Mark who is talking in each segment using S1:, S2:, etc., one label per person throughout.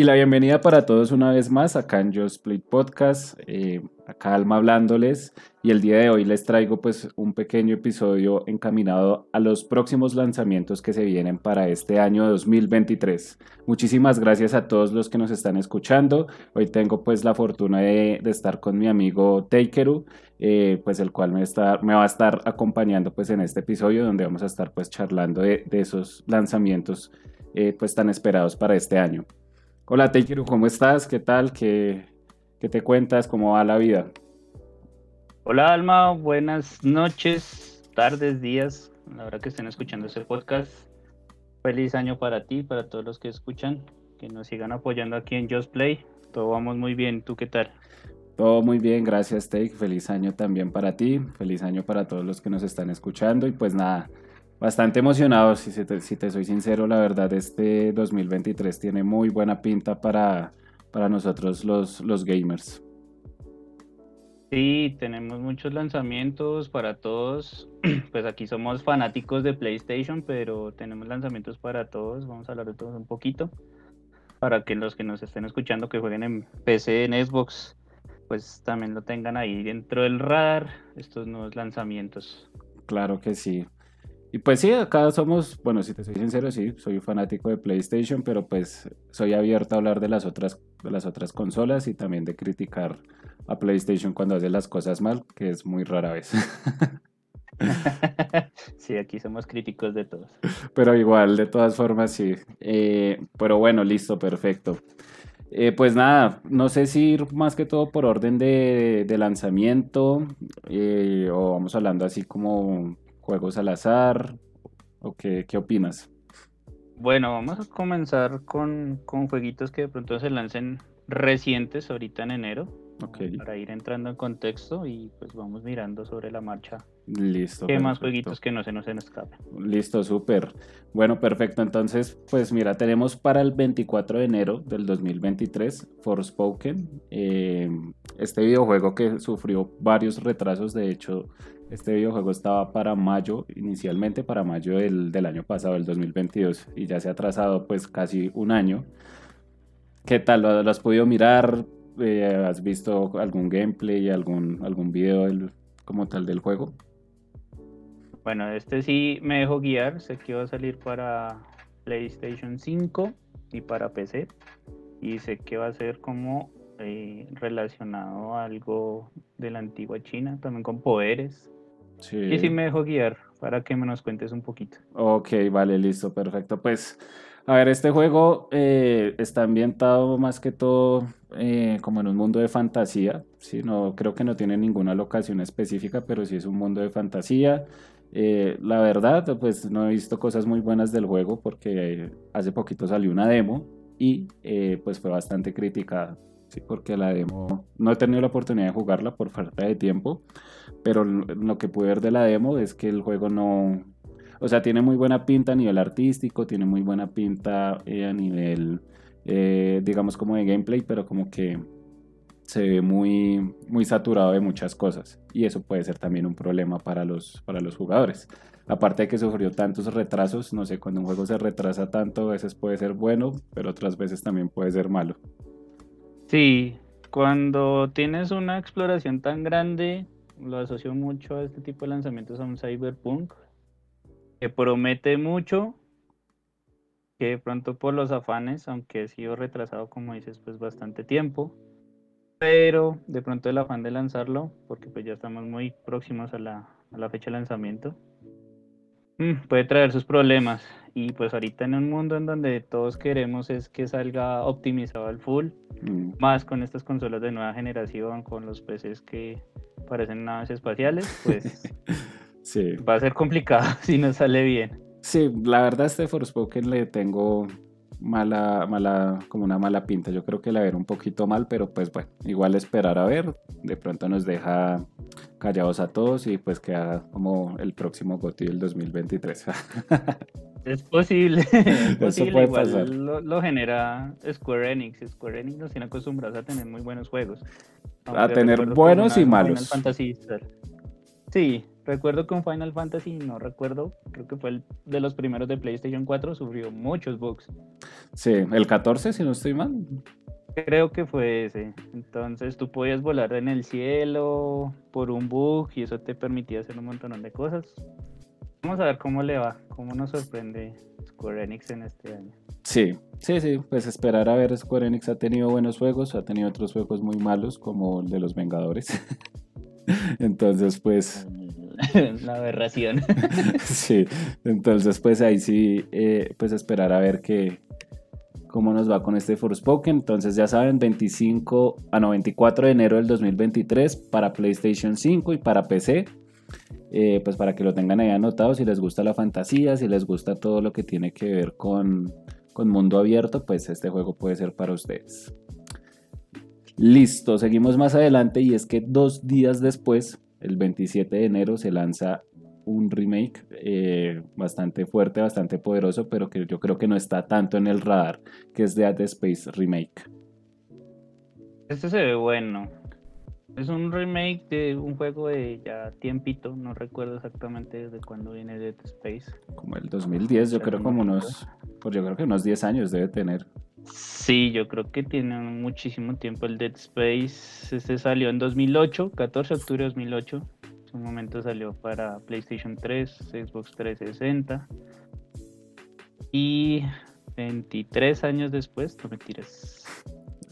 S1: Y la bienvenida para todos una vez más acá en Just Play Podcast, eh, acá Alma hablándoles y el día de hoy les traigo pues un pequeño episodio encaminado a los próximos lanzamientos que se vienen para este año 2023. Muchísimas gracias a todos los que nos están escuchando. Hoy tengo pues la fortuna de, estar con mi amigo Takeru, eh, pues el cual me, está, me va a estar acompañando pues en este episodio donde vamos a estar pues charlando de, esos lanzamientos eh, pues tan esperados para este año. Hola Takeru, ¿cómo estás? ¿Qué tal? ¿Qué, ¿Qué te cuentas? ¿Cómo va la vida?
S2: Hola Alma, buenas noches, tardes, días, la hora que estén escuchando este podcast. Feliz año para ti, para todos los que escuchan, que nos sigan apoyando aquí en Just Play. Todo vamos muy bien, ¿tú qué tal?
S1: Todo muy bien, gracias Take. Feliz año también para ti, feliz año para todos los que nos están escuchando y pues nada, Bastante emocionado, si te, si te soy sincero, la verdad, este 2023 tiene muy buena pinta para, para nosotros los, los gamers.
S2: Sí, tenemos muchos lanzamientos para todos. Pues aquí somos fanáticos de PlayStation, pero tenemos lanzamientos para todos. Vamos a hablar de todos un poquito. Para que los que nos estén escuchando que jueguen en PC, en Xbox, pues también lo tengan ahí dentro del radar, estos nuevos lanzamientos.
S1: Claro que sí. Y pues sí, acá somos, bueno, si te soy sincero, sí, soy fanático de PlayStation, pero pues soy abierto a hablar de las otras, de las otras consolas y también de criticar a PlayStation cuando hace las cosas mal, que es muy rara vez.
S2: sí, aquí somos críticos de todos.
S1: Pero igual, de todas formas, sí. Eh, pero bueno, listo, perfecto. Eh, pues nada, no sé si ir más que todo por orden de, lanzamiento eh, o vamos hablando así como juegos al azar? ¿O qué, qué opinas?
S2: Bueno, vamos a comenzar con, con, jueguitos que de pronto se lancen recientes ahorita en enero. Okay. Para ir entrando en contexto y pues vamos mirando sobre la marcha.
S1: Listo.
S2: ¿Qué más jueguitos que no se nos escapen?
S1: Listo, súper. Bueno, perfecto. Entonces, pues mira, tenemos para el 24 de enero del 2023 Forspoken. Eh, este videojuego que sufrió varios retrasos, de hecho, este videojuego estaba para mayo, inicialmente para mayo del, del, año pasado, el 2022, y ya se ha atrasado pues casi un año. ¿Qué tal? ¿Lo, has podido mirar? Eh, ¿Has visto algún gameplay, algún, algún video como tal del juego?
S2: Bueno, este sí me dejo guiar, sé que va a salir para PlayStation 5 y para PC, y sé que va a ser como eh, relacionado a algo de la antigua China, también con poderes. Y sí me dejo guiar para que me nos cuentes un poquito.
S1: Ok, vale, listo, perfecto. Pues, a ver, este juego eh, está ambientado más que todo eh, como en un mundo de fantasía. ¿sí? No, creo que no tiene ninguna locación específica, pero sí es un mundo de fantasía. Eh, la verdad, pues no he visto cosas muy buenas del juego porque hace poquito salió una demo y pues fue bastante criticada. Sí, porque la demo no he tenido la oportunidad de jugarla por falta de tiempo, pero lo que pude ver de la demo es que el juego no, o sea, tiene muy buena pinta a nivel artístico, tiene muy buena pinta eh, a nivel, eh, digamos, como de gameplay, pero como que se ve muy, muy saturado de muchas cosas y eso puede ser también un problema para los, para los jugadores. Aparte de que sufrió tantos retrasos, no sé, cuando un juego se retrasa tanto, a veces puede ser bueno, pero otras veces también puede ser malo.
S2: Sí, cuando tienes una exploración tan grande, lo asocio mucho a este tipo de lanzamientos a un cyberpunk, que promete mucho, que de pronto por los afanes, aunque ha sido retrasado, como dices, pues bastante tiempo, pero de pronto el afán de lanzarlo, porque pues ya estamos muy próximos a la, a la fecha de lanzamiento, mm, puede traer sus problemas. Y pues ahorita en un mundo en donde todos queremos es que salga optimizado al full, mm. más con estas consolas de nueva generación, con los PCs que parecen naves espaciales, pues sí. va a ser complicado si no sale bien.
S1: Sí, la verdad este Forspoken le tengo mala, mala, como una mala pinta. Yo creo que la ver un poquito mal, pero pues bueno, igual esperar a ver. De pronto nos deja callados a todos y pues queda como el próximo GOTY del 2023.
S2: Es posible, es posible. Igual Lo, genera Square Enix. Square Enix nos tiene acostumbrados a tener muy buenos juegos.
S1: a tener buenos y malos.
S2: Sí, Recuerdo con Final Fantasy, no recuerdo, creo que fue el de los primeros de PlayStation 4, sufrió muchos bugs.
S1: Sí, el 14, si no estoy mal.
S2: Creo que fue ese. Entonces tú podías volar en el cielo por un bug y eso te permitía hacer un montón de cosas. Vamos a ver cómo le va, cómo nos sorprende Square Enix en este año.
S1: Sí, sí, sí, pues esperar a ver. Square Enix ha tenido buenos juegos, ha tenido otros juegos muy malos como el de los Vengadores. Entonces, pues...
S2: La aberración.
S1: sí, entonces pues ahí sí, eh, pues esperar a ver qué, cómo nos va con este Forspoken. Entonces ya saben, 25 a 94 de enero del 2023 para PlayStation 5 y para PC. Eh, pues para que lo tengan ahí anotado, si les gusta la fantasía, si les gusta todo lo que tiene que ver con, con mundo abierto, pues este juego puede ser para ustedes. Listo, seguimos más adelante y es que dos días después, el 27 de enero, se lanza un remake eh, bastante fuerte, bastante poderoso, pero que yo creo que no está tanto en el radar, que es Dead Space Remake.
S2: Este se ve bueno. Es un remake de un juego de ya tiempito, no recuerdo exactamente desde cuándo viene Dead Space.
S1: Como el 2010, yo creo como unos, pues yo creo que unos 10 años debe tener.
S2: Sí, yo creo que tiene muchísimo tiempo el Dead Space. Este salió en 2008, 14 de octubre de 2008. En su momento salió para PlayStation 3, Xbox 360. Y 23 años después, no mentiras.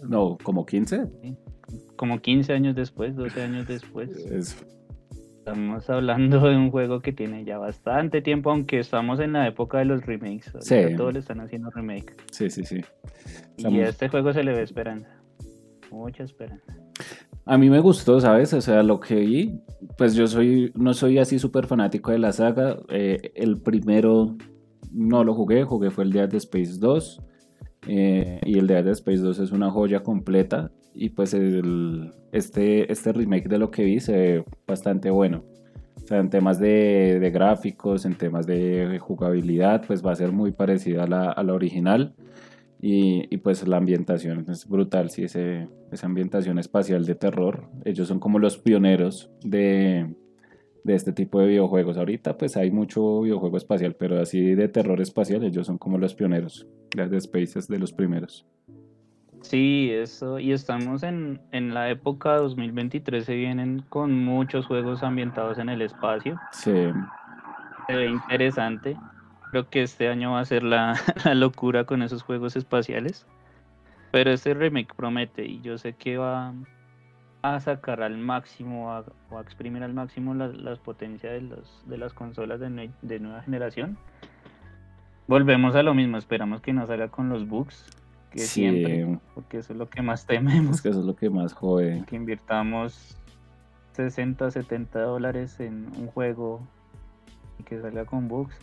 S1: No, como 15.
S2: Sí como 15 años después, 12 años después. Estamos hablando de un juego que tiene ya bastante tiempo, aunque estamos en la época de los remakes. Sí. Todos le están haciendo remake.
S1: Sí, sí, sí.
S2: Y a este juego se le ve esperanza. Mucha esperanza.
S1: A mí me gustó, ¿sabes? O sea, lo que vi, pues yo soy, no soy así súper fanático de la saga. Eh, el primero no lo jugué, jugué fue el Dead Space 2. Eh, y el Dead Space 2 es una joya completa y pues el, este, este remake de lo que vi se bastante bueno. O sea, en temas de, gráficos, en temas de jugabilidad, pues va a ser muy parecida a la, a la original. Y, y, pues la ambientación es brutal, sí, ese, esa ambientación espacial de terror. Ellos son como los pioneros de, de este tipo de videojuegos. Ahorita pues hay mucho videojuego espacial, pero así de terror espacial ellos son como los pioneros. Las de Space es de los primeros.
S2: Sí, eso, y estamos en, en la época 2023, se vienen con muchos juegos ambientados en el espacio.
S1: Sí.
S2: Se ve interesante. Creo que este año va a ser la, la locura con esos juegos espaciales. Pero este remake promete y yo sé que va a sacar al máximo o a exprimir al máximo las, potencias de, los, de las consolas de, de nueva generación. Volvemos a lo mismo, esperamos que no salga con los bugs que siempre, porque eso es lo que más tememos.
S1: Es que eso es lo que más jode.
S2: Que invirtamos 60, 70 dólares en un juego y que salga con bugs.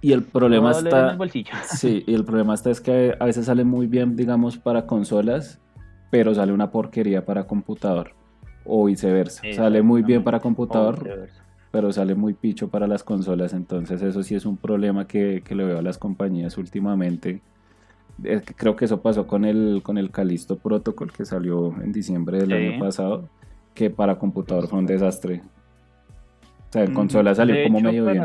S1: Y el problema está. Sí, y el problema está es que a veces sale muy bien, digamos, para consolas, pero sale una porquería para computador. O viceversa. Sale muy bien para computador, pero sale muy picho para las consolas. Entonces, eso sí es un problema que, que le veo a las compañías últimamente creo que eso pasó con el, con el Calisto Protocol que salió en diciembre del año pasado, que para computador fue un desastre. O sea, en consolas salió como medio bien.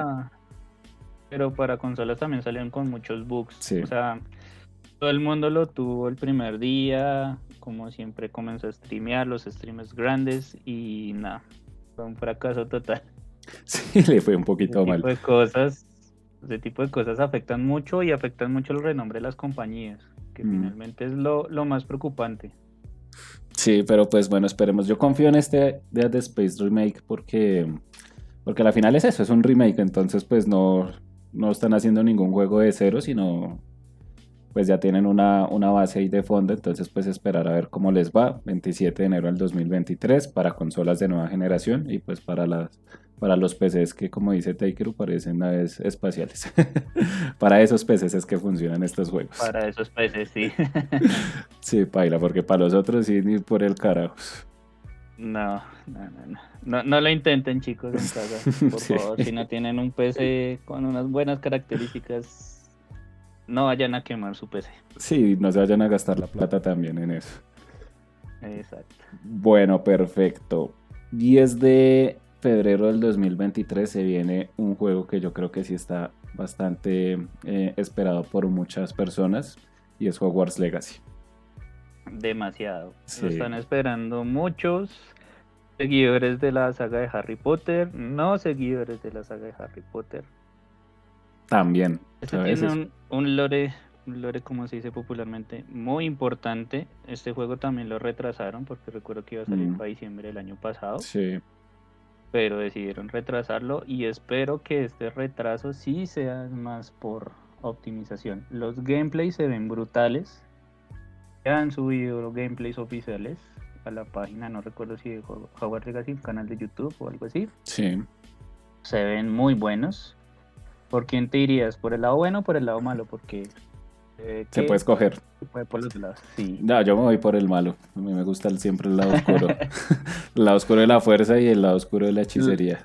S2: Pero para consolas también salieron con muchos bugs. O sea, todo el mundo lo tuvo el primer día, como siempre comenzó a streamear los streams grandes y nada, fue un fracaso total.
S1: Sí, le fue un poquito mal.
S2: Tipo cosas ese tipo de cosas afectan mucho y afectan mucho el renombre de las compañías, que mm. finalmente es lo, más preocupante.
S1: Sí, pero pues bueno, esperemos. Yo confío en este Dead Space Remake porque, porque al final es eso, es un remake, entonces pues no, no están haciendo ningún juego de cero, sino pues ya tienen una, una, base ahí de fondo, entonces pues esperar a ver cómo les va. 27 de enero del 2023 para consolas de nueva generación y pues para las para los PCs que como dice Takeru parecen naves espaciales. para esos PCs es que funcionan estos juegos.
S2: Para esos PCs, sí.
S1: sí, paila, porque para los otros sí ni por el carajo.
S2: No, no, no, no. No, lo intenten, chicos, en casa. Por favor, si no tienen un PC con unas buenas características no vayan a quemar su PC.
S1: Sí, no se vayan a gastar la plata también en eso.
S2: Exacto.
S1: Bueno, perfecto. 10 de febrero del 2023 se viene un juego que yo creo que sí está bastante eh, esperado por muchas personas y es Hogwarts Legacy.
S2: Demasiado. Lo están esperando muchos seguidores de la saga de Harry Potter, no seguidores de la saga de Harry Potter.
S1: También.
S2: Este tiene un, lore, un lore, como se dice popularmente, muy importante. Este juego también lo retrasaron porque recuerdo que iba a salir para diciembre del año pasado.
S1: Sí.
S2: Pero decidieron retrasarlo y espero que este retraso sí sea más por optimización. Los gameplays se ven brutales. Ya han subido los gameplays oficiales a la página, no recuerdo si de Hogwarts Legacy, canal de YouTube o algo así.
S1: Sí.
S2: Se ven muy buenos. ¿Por quién te irías? ¿Por el lado bueno o por el lado malo? Porque.
S1: Eh, se puede escoger.
S2: Se puede por los lados, sí.
S1: No, yo me voy por el malo. A mí me gusta siempre el lado oscuro. el lado oscuro de la fuerza y el lado oscuro de la hechicería.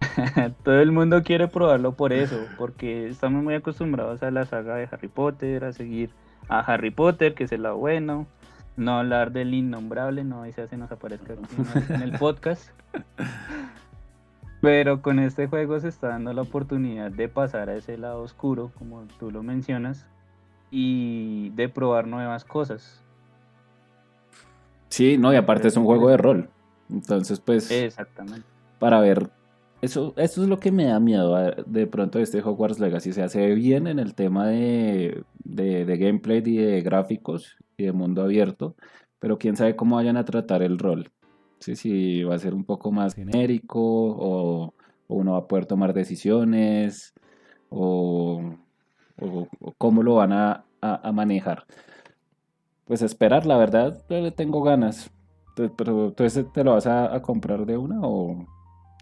S2: Todo el mundo quiere probarlo por eso, porque estamos muy acostumbrados a la saga de Harry Potter, a seguir a Harry Potter, que es el lado bueno, no hablar del innombrable, no se hace nos aparezca en el podcast. Pero con este juego se está dando la oportunidad de pasar a ese lado oscuro, como tú lo mencionas, y de probar nuevas cosas.
S1: Sí, no, y aparte es un juego de rol. Entonces, pues.
S2: Exactamente.
S1: Para ver. Eso, eso es lo que me da miedo de pronto de este Hogwarts Legacy. Se hace bien en el tema de, de, de gameplay y de gráficos y de mundo abierto, pero quién sabe cómo vayan a tratar el rol. Sí, si va a ser un poco más genérico o, uno va a poder tomar decisiones o, cómo lo van a, manejar. Pues esperar, la verdad, le tengo ganas. Pero tú te lo vas a comprar de una o,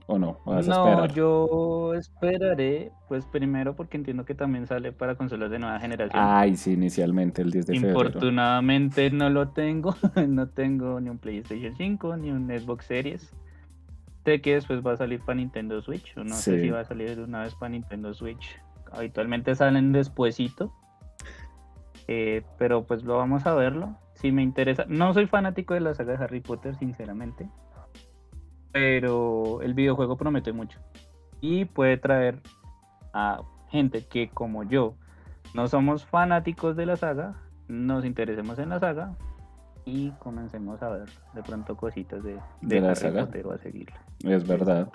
S1: ¿O no?
S2: no, yo esperaré, pues primero porque entiendo que también sale para consolas de nueva generación.
S1: Ay, sí, inicialmente el 10 de febrero.
S2: Infortunadamente no lo tengo, no tengo ni un PlayStation 5 ni un Xbox Series. Sé que después va a salir para Nintendo Switch, o no sé si va a salir de una vez para Nintendo Switch. Habitualmente salen despuesito. Eh, pero pues lo vamos a verlo. Si me interesa. No soy fanático de la saga de Harry Potter, sinceramente pero el videojuego promete mucho y puede traer a gente que como yo no somos fanáticos de la saga, nos interesemos en la saga y comencemos a ver de pronto cositas de,
S1: la saga
S2: a seguirla.
S1: Es verdad.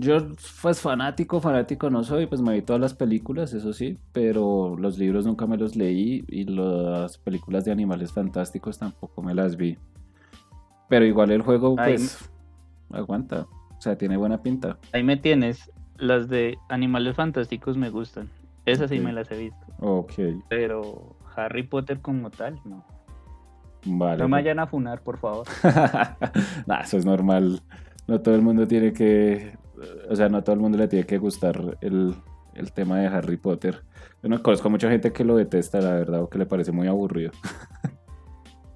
S1: Yo, pues fanático, fanático no soy, pues me vi todas las películas, eso sí, pero los libros nunca me los leí y las películas de animales fantásticos tampoco me las vi. Pero igual el juego, pues, aguanta. O sea, tiene buena pinta.
S2: Ahí me tienes. Las de Animales Fantásticos me gustan. Esas sí me las he visto.
S1: Ok.
S2: Pero Harry Potter como tal, no.
S1: Vale.
S2: No me vayan a funar, por favor.
S1: nah, eso es normal. No todo el mundo tiene que. O sea, no todo el mundo le tiene que gustar el, el tema de Harry Potter. Yo no conozco mucha gente que lo detesta, la verdad, o que le parece muy aburrido.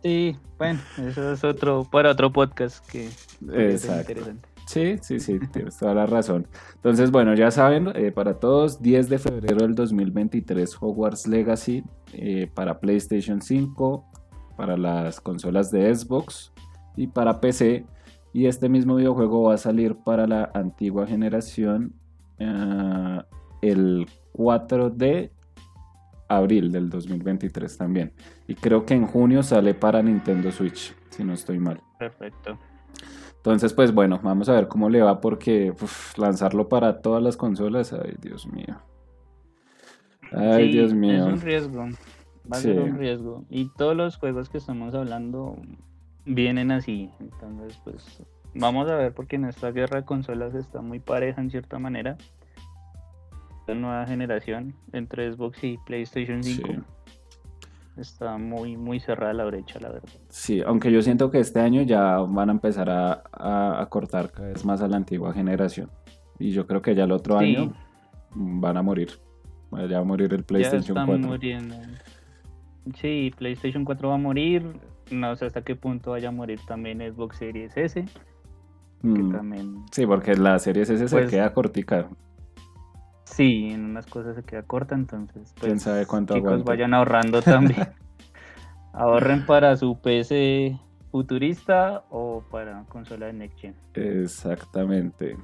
S2: Sí, bueno, eso es otro, para otro podcast que
S1: es interesante. Sí, sí, sí, tienes toda la razón. Entonces, bueno, ya saben, eh, para todos, 10 de febrero del 2023, Hogwarts Legacy eh, para PlayStation 5, para las consolas de Xbox y para PC. Y este mismo videojuego va a salir para la antigua generación eh, el 4 de abril del 2023 también. Y creo que en junio sale para Nintendo Switch, si no estoy mal.
S2: Perfecto.
S1: Entonces, pues bueno, vamos a ver cómo le va porque lanzarlo para todas las consolas, ay Dios mío. Ay Dios mío.
S2: Es un riesgo. Va a ser un riesgo. Y todos los juegos que estamos hablando vienen así. Entonces, pues vamos a ver porque en esta guerra de consolas está muy pareja en cierta manera nueva generación entre Xbox y PlayStation 5. Está muy, muy cerrada la brecha, la verdad.
S1: Sí, aunque yo siento que este año ya van a empezar a, cortar cada vez más a la antigua generación. Y yo creo que ya el otro año van a morir. Ya va a morir el PlayStation ya 4.
S2: Muriendo. Sí, PlayStation 4 va a morir. No sé hasta qué punto vaya a morir también Xbox Series S.
S1: Mm. También... Sí, porque la Series S se pues queda cortica.
S2: Sí, en unas cosas se queda corta, entonces.
S1: Pues, ¿Quién sabe cuánto
S2: chicos, vayan ahorrando también. Ahorren para su PC futurista o para consola de Next Gen.
S1: Exactamente.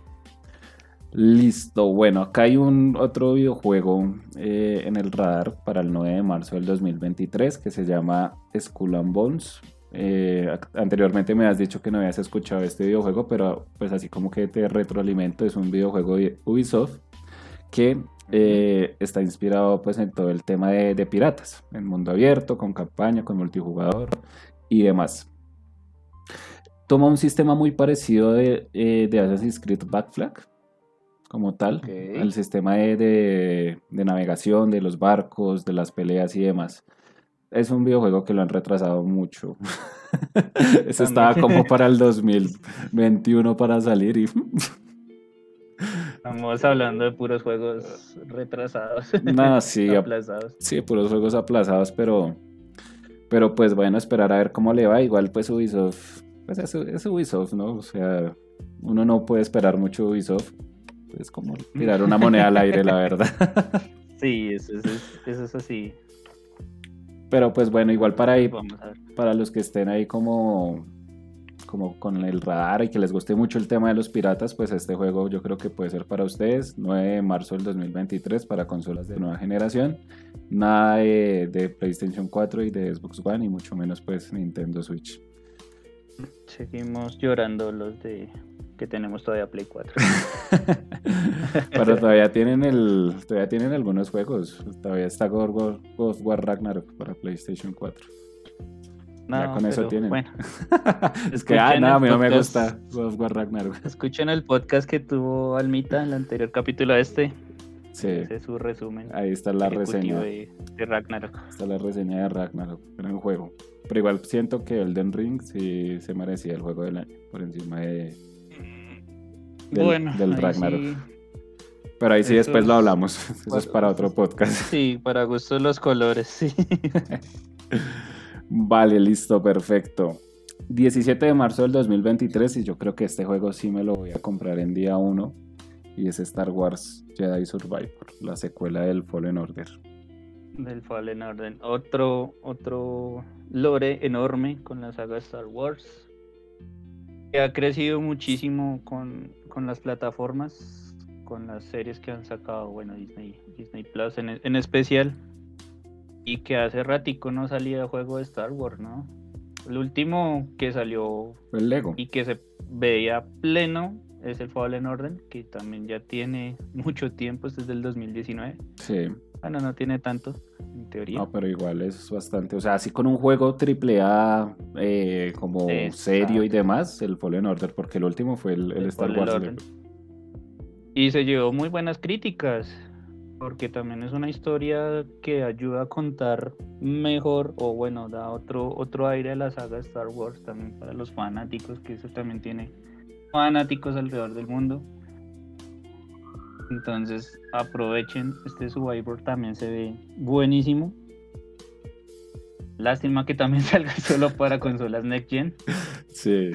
S1: Listo, bueno, acá hay un otro videojuego eh, en el radar para el 9 de marzo del 2023 que se llama Skull and Bones. Eh, anteriormente me has dicho que no habías escuchado este videojuego, pero pues así como que te retroalimento, es un videojuego de Ubisoft que eh, está inspirado pues en todo el tema de, piratas, en mundo abierto, con campaña, con multijugador y demás. Toma un sistema muy parecido de, de Assassin's Creed Backflag, como tal, el sistema de, navegación, de los barcos, de las peleas y demás. Es un videojuego que lo han retrasado mucho. Eso estaba como para el 2021 para salir y...
S2: Estamos hablando de puros juegos retrasados.
S1: No, sí, aplazados. Sí, puros juegos aplazados, pero, pero pues bueno, esperar a ver cómo le va. Igual pues Ubisoft, pues es, es Ubisoft, ¿no? O sea, uno no puede esperar mucho Ubisoft es como tirar una moneda al aire, la verdad.
S2: Sí, eso, es así.
S1: Pero pues bueno, igual para ahí, para los que estén ahí como, como con el radar y que les guste mucho el tema de los piratas, pues este juego yo creo que puede ser para ustedes. 9 de marzo del 2023 para consolas de nueva generación. Nada de, de PlayStation 4 y de Xbox One y mucho menos pues Nintendo Switch.
S2: Seguimos llorando los de que tenemos todavía Play 4.
S1: Pero todavía tienen el todavía tienen algunos juegos. Todavía está God of War Ragnarok para PlayStation 4. ya con eso tienen. Bueno, es que, ah, no, a mí no me gusta God War Ragnarok.
S2: Escuchen el podcast que tuvo Almita en el anterior capítulo este. Sí. Ese es su resumen.
S1: Ahí está la reseña.
S2: De, de, Ragnarok.
S1: Está la reseña de Ragnarok, gran juego. Pero igual siento que Elden Ring sí se merecía el juego del año por encima de del, bueno, del Ragnarok. Pero ahí sí después lo hablamos. Eso es para otro podcast.
S2: Sí, para gustos los colores, sí.
S1: vale, listo, perfecto. 17 de marzo del 2023 y yo creo que este juego sí me lo voy a comprar en día 1 y es Star Wars Jedi Survivor, la secuela del Fallen Order.
S2: Del Fallen Order. Otro, otro lore enorme con la saga Star Wars. Que ha crecido muchísimo con, con las plataformas, con las series que han sacado, bueno, Disney, Disney Plus en, en especial, y que hace ratico no salía juego de Star Wars, ¿no? El último que salió
S1: el Lego
S2: y que se veía pleno es el Fallen Order, que también ya tiene mucho tiempo, es desde el 2019.
S1: Sí.
S2: Bueno, no tiene tanto, en teoría.
S1: No, pero igual es bastante. O sea, así con un juego triple A eh, como serio y demás, el Fallen Order, porque el último fue el, Star Wars.
S2: Y se llevó muy buenas críticas, porque también es una historia que ayuda a contar mejor, o bueno, da otro, otro aire a la saga Star Wars también para los fanáticos, que eso también tiene fanáticos alrededor del mundo. Entonces aprovechen, este Survivor también se ve buenísimo. Lástima que también salga solo para consolas Next Gen.
S1: Sí.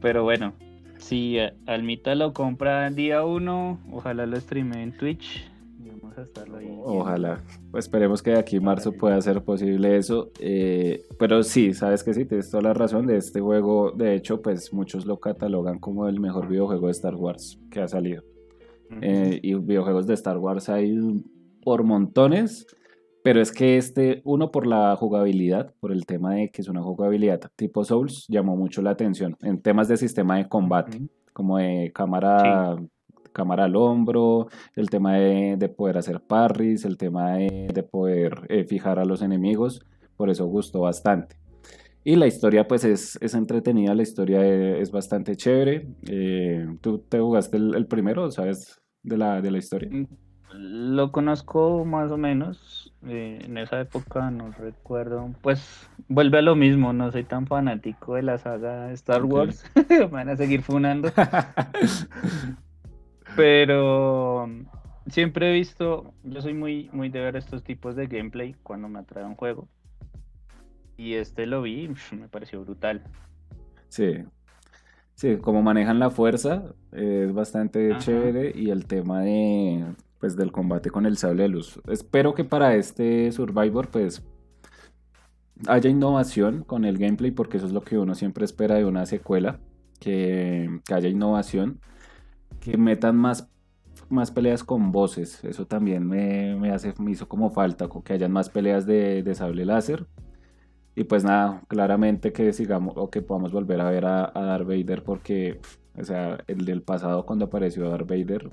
S2: Pero bueno, si Almita lo compra día uno, ojalá lo streame en Twitch. vamos a estarlo ahí.
S1: Ojalá. Pues esperemos que de aquí marzo pueda ser posible eso. Eh, pero sí, sabes que sí, tienes toda la razón de este juego. De hecho, pues muchos lo catalogan como el mejor videojuego de Star Wars que ha salido. Eh, y videojuegos de Star Wars hay por montones, pero es que este, uno por la jugabilidad, por el tema de que es una jugabilidad tipo Souls, llamó mucho la atención en temas de sistema de combate, como de cámara, cámara al hombro, el tema de, poder hacer parries, el tema de, poder eh, fijar a los enemigos, por eso gustó bastante. Y la historia pues es, es entretenida, la historia e, es, bastante chévere. Eh, ¿Tú te jugaste el, primero, sabes de la, de la historia? Mm,
S2: lo conozco más o menos. Eh, en esa época no recuerdo. Pues vuelve a lo mismo, no soy tan fanático de la saga Star Wars. Me van a seguir funando. Pero siempre he visto, yo soy muy, muy de ver estos tipos de gameplay cuando me atrae un juego. Y este lo vi, me pareció brutal.
S1: Sí. Sí, como manejan la fuerza es bastante chévere y el tema de pues del combate con el sable de luz. Espero que para este Survivor pues haya innovación con el gameplay, porque eso es lo que uno siempre espera de una secuela, que, haya innovación, que metan más, más peleas con voces, eso también me, hace, me hizo como falta, que hayan más peleas de, de sable láser. Y pues nada, claramente que sigamos o que podamos volver a ver a, a Darth Vader porque, o sea, el del pasado cuando apareció Darth Vader,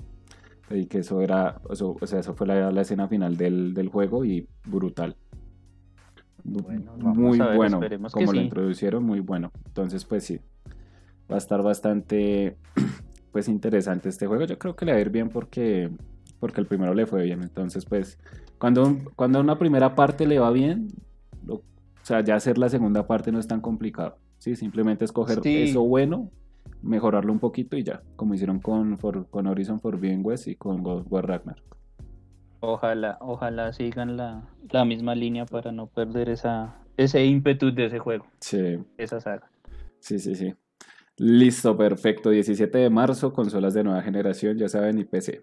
S1: y que eso era, eso, o sea, eso fue la, escena final del, juego y brutal. muy bueno, como lo introducieron, muy bueno. Entonces, pues sí, va a estar bastante, pues interesante este juego. Yo creo que le va a ir bien porque, porque el primero le fue bien. Entonces, pues, cuando, cuando una primera parte le va bien, o sea, ya hacer la segunda parte no es tan complicado. Sí, simplemente escoger eso bueno mejorarlo un poquito y ya, como hicieron con, con Horizon Forbidden West y con God War Ragnar.
S2: Ojalá, ojalá sigan la, misma línea para no perder esa, ese ímpetu de ese juego.
S1: Sí.
S2: Esa saga.
S1: Sí, sí, sí. Listo, perfecto. 17 de marzo, consolas de nueva generación, ya saben, y PC.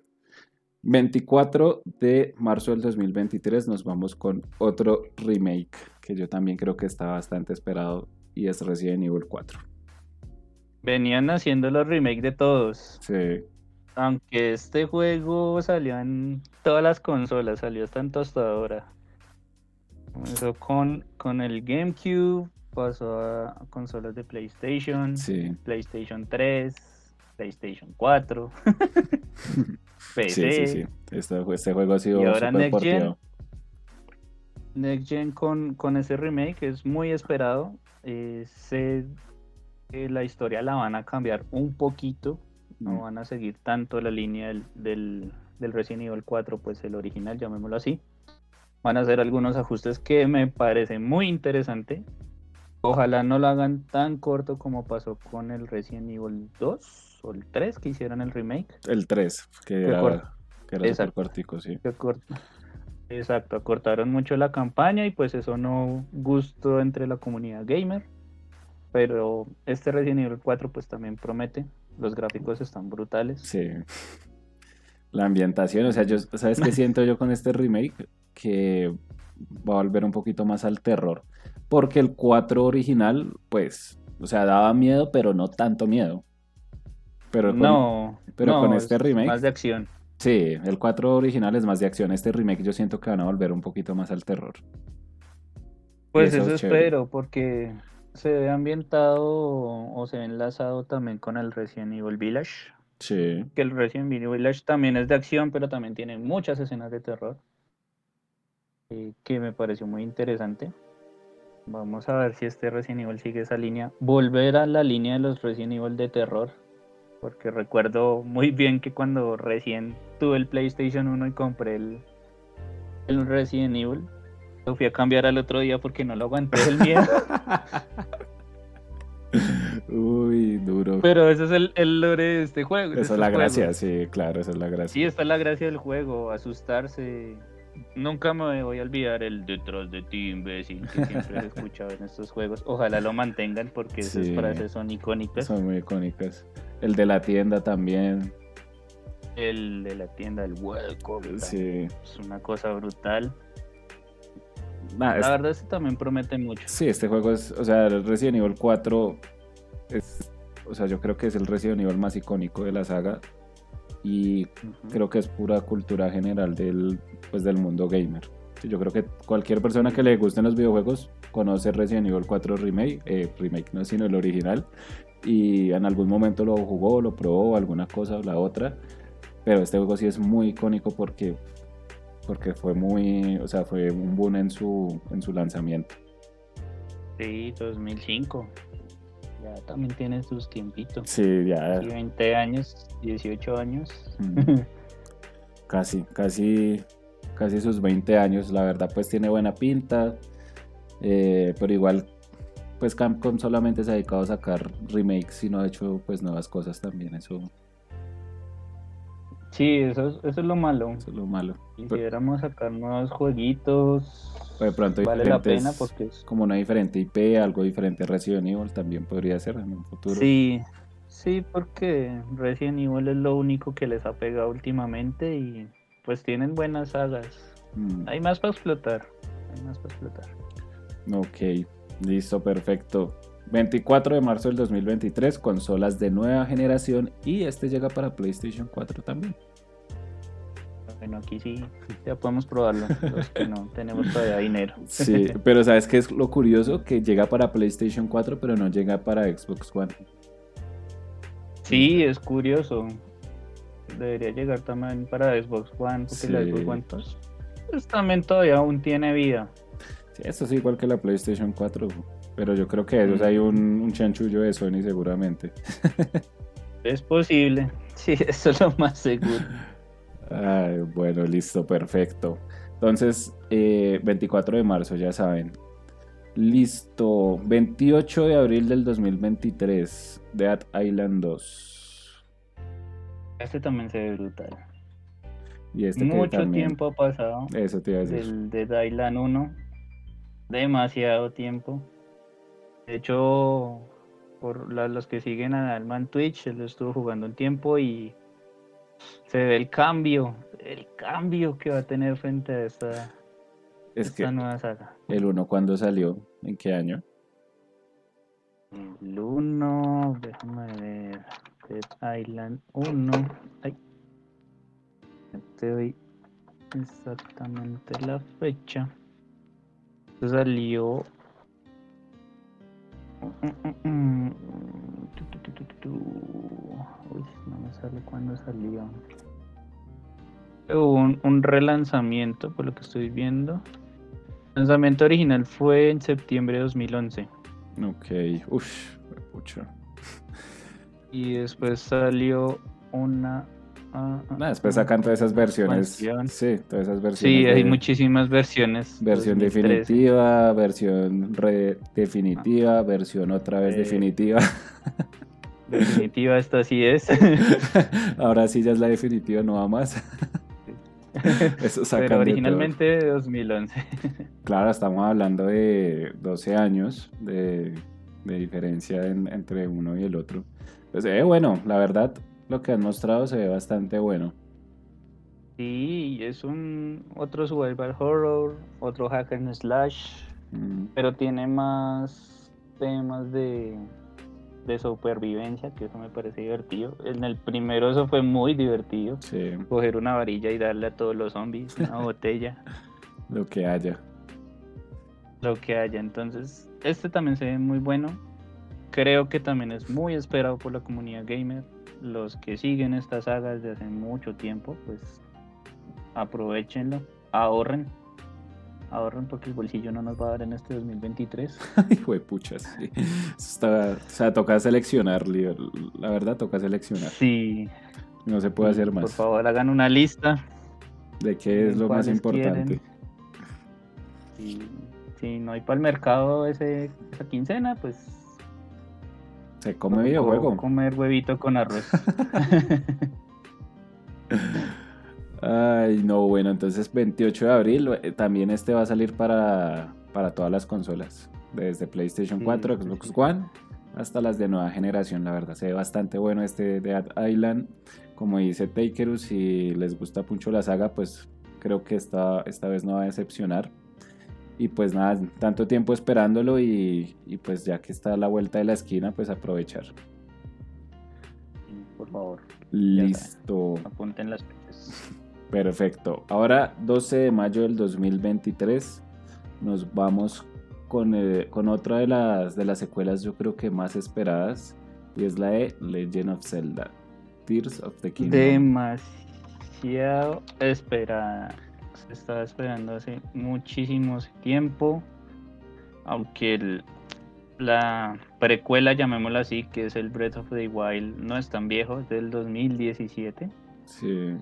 S1: 24 de marzo del 2023 nos vamos con otro remake que yo también creo que está bastante esperado y es Resident Evil 4.
S2: Venían haciendo los remakes de todos.
S1: Sí.
S2: Aunque este juego salió en todas las consolas, salió hasta en tostadora. Comenzó con, con el GameCube, pasó a consolas de PlayStation, PlayStation 3, PlayStation 4,
S1: PC. Sí, sí, sí. Este, este, juego ha sido y ahora Next Gen,
S2: Next Gen con, con ese remake es muy esperado. Eh, se la historia la van a cambiar un poquito, no mm. van a seguir tanto la línea del, del, del, Resident Evil 4, pues el original, llamémoslo así. Van a hacer algunos ajustes que me parecen muy interesante. Ojalá no lo hagan tan corto como pasó con el Resident Evil 2 o el 3 que hicieron el remake.
S1: El 3, que, era, que era cortico, sí.
S2: Exacto, acortaron mucho la campaña y pues eso no gustó entre la comunidad gamer. Pero este Resident Evil 4 pues también promete. Los gráficos están brutales.
S1: Sí. La ambientación, o sea, yo, ¿sabes qué siento yo con este remake? Que va a volver un poquito más al terror. Porque el 4 original, pues, o sea, daba miedo, pero no tanto miedo. Pero
S2: no, pero con este remake. Más de acción.
S1: Sí, el 4 original es más de acción. Este remake yo siento que van a volver un poquito más al terror.
S2: Pues eso, espero, porque se ve ambientado o se ve enlazado también con el Resident Evil Village.
S1: Sí.
S2: Que el Resident Evil Village también es de acción, pero también tiene muchas escenas de terror. Eh, que me pareció muy interesante. Vamos a ver si este Resident Evil sigue esa línea. Volver a la línea de los Resident Evil de terror. Porque recuerdo muy bien que cuando recién tuve el PlayStation 1 y compré el, el Resident Evil, lo fui a cambiar al otro día porque no lo aguanté el miedo.
S1: Uy, duro.
S2: Pero ese es el, el lore de este juego.
S1: Esa es la gracia, sí, claro, esa es la gracia.
S2: Sí, esta es la gracia del juego, asustarse. Nunca me voy a olvidar el detrás de ti, imbécil, que siempre he escuchado en estos juegos. Ojalá lo mantengan porque esas frases son icónicas.
S1: Son muy icónicas. El de la tienda también.
S2: El de la tienda, el welcome. Sí. Es una cosa brutal la verdad, este también promete mucho.
S1: Sí, este juego es, o sea, el Resident Evil 4 es, o sea, yo creo que es el Resident Evil más icónico de la saga y creo que es pura cultura general del, pues, del mundo gamer. Yo creo que cualquier persona que le gusten los videojuegos conoce Resident Evil 4 Remake, eh, remake no, sino el original, y en algún momento lo jugó, lo probó, alguna cosa o la otra, pero este juego sí es muy icónico porque porque fue muy, o sea, fue un boom en su, en su lanzamiento.
S2: Sí, 2005. Ya también tiene sus tiempitos.
S1: Sí, ya.
S2: 20 años, 18 años.
S1: casi, casi, casi sus 20 años. La verdad, pues tiene buena pinta. Eh, pero igual, pues Capcom solamente se ha dedicado a sacar remakes y no ha hecho pues nuevas cosas también. Eso
S2: Sí, eso es, eso es lo malo.
S1: Eso es lo malo.
S2: Quisiéramos sacar nuevos jueguitos.
S1: De pronto
S2: vale la pena porque es...
S1: como una diferente IP, algo diferente a Resident Evil también podría ser en un futuro.
S2: Sí, sí, porque Resident Evil es lo único que les ha pegado últimamente y pues tienen buenas sagas. Mm. Hay más para explotar. Hay más para explotar.
S1: Ok, listo, perfecto. 24 de marzo del 2023, consolas de nueva generación y este llega para PlayStation 4 también.
S2: Bueno, aquí sí, ya podemos probarlo, los que no tenemos todavía dinero.
S1: Sí, pero ¿sabes qué es lo curioso? Que llega para PlayStation 4, pero no llega para Xbox One.
S2: Sí, es curioso. Debería llegar también para Xbox One, porque la Xbox One pues, pues, también todavía aún tiene vida.
S1: Sí, eso es igual que la PlayStation 4, pero yo creo que eso, hay un, un chanchullo de Sony seguramente.
S2: Es posible, sí, eso es lo más seguro
S1: bueno, listo, perfecto. Entonces, 24 eh, de marzo, ya saben. Listo, 28 de abril del 2023, Dead Island 2.
S2: Este también se ve brutal.
S1: Y este
S2: Mucho tiempo ha pasado.
S1: Eso te iba a
S2: decir. Del Dead Island 1. Demasiado tiempo. De hecho, por los que siguen a Alman Twitch, él lo estuvo jugando un tiempo y se ve el cambio, el cambio que va a tener frente a esta, nueva saga.
S1: ¿El 1 cuándo salió? ¿En qué año?
S2: El 1, déjame ver, Dead Island 1. Ay, te doy exactamente la fecha. Salió Uy, no me sale cuándo salió. Hubo un, relanzamiento, por lo que estoy viendo. El lanzamiento original fue en septiembre de 2011.
S1: Ok, uff, mucho.
S2: Y después salió una
S1: Ah, ah, después sacan todas esas versiones. Sí, todas esas versiones.
S2: Sí, hay muchísimas versiones.
S1: Versión definitiva, versión redefinitiva, versión otra vez eh, definitiva.
S2: Definitiva, esta sí es.
S1: Ahora sí ya es la definitiva, no va más.
S2: Eso Pero originalmente de 2011.
S1: Claro, estamos hablando de 12 años de, diferencia entre uno y el otro. Pues eh, bueno, la verdad, lo que han mostrado se ve bastante bueno.
S2: Sí, es un otro survival horror, otro hack and slash, mm. pero tiene más temas de, de supervivencia, que eso me parece divertido. En el primero eso fue muy divertido. Coger una varilla y darle a todos los zombies, una botella.
S1: Lo que haya.
S2: Lo que haya. Entonces, este también se ve muy bueno. Creo que también es muy esperado por la comunidad gamer los que siguen esta saga desde hace mucho tiempo, pues aprovechenlo, ahorren, ahorren porque el bolsillo no nos va a dar en este 2023.
S1: Hijo de puchas, sí. o sea, toca seleccionar, la verdad toca seleccionar.
S2: Sí.
S1: No se puede hacer más.
S2: Por favor, hagan una lista.
S1: De qué es lo más importante.
S2: si no hay para el mercado ese, esa quincena, pues
S1: se come videojuego.
S2: Comer huevito con arroz.
S1: Ay, no, bueno, entonces 28 de abril eh, también este va a salir para, para todas las consolas, desde PlayStation 4, Xbox One, hasta las de nueva generación, la verdad, se ve bastante bueno este Dead Island, como dice Takerus, si les gusta mucho la saga, pues creo que esta, esta vez no va a decepcionar. Y pues nada, tanto tiempo esperándolo y, pues ya que está a la vuelta de la esquina, pues aprovechar.
S2: Por favor.
S1: Listo.
S2: Apunten las fechas.
S1: Perfecto. Ahora, 12 de mayo del 2023, nos vamos con, eh, con otra de las, de las secuelas yo creo que más esperadas y es la de Legend of Zelda, Tears of the Kingdom.
S2: Demasiado esperada estaba esperando hace muchísimo tiempo. Aunque la precuela, llamémosla así, que es el Breath of the Wild, no es tan viejo, es del 2017.
S1: Sí.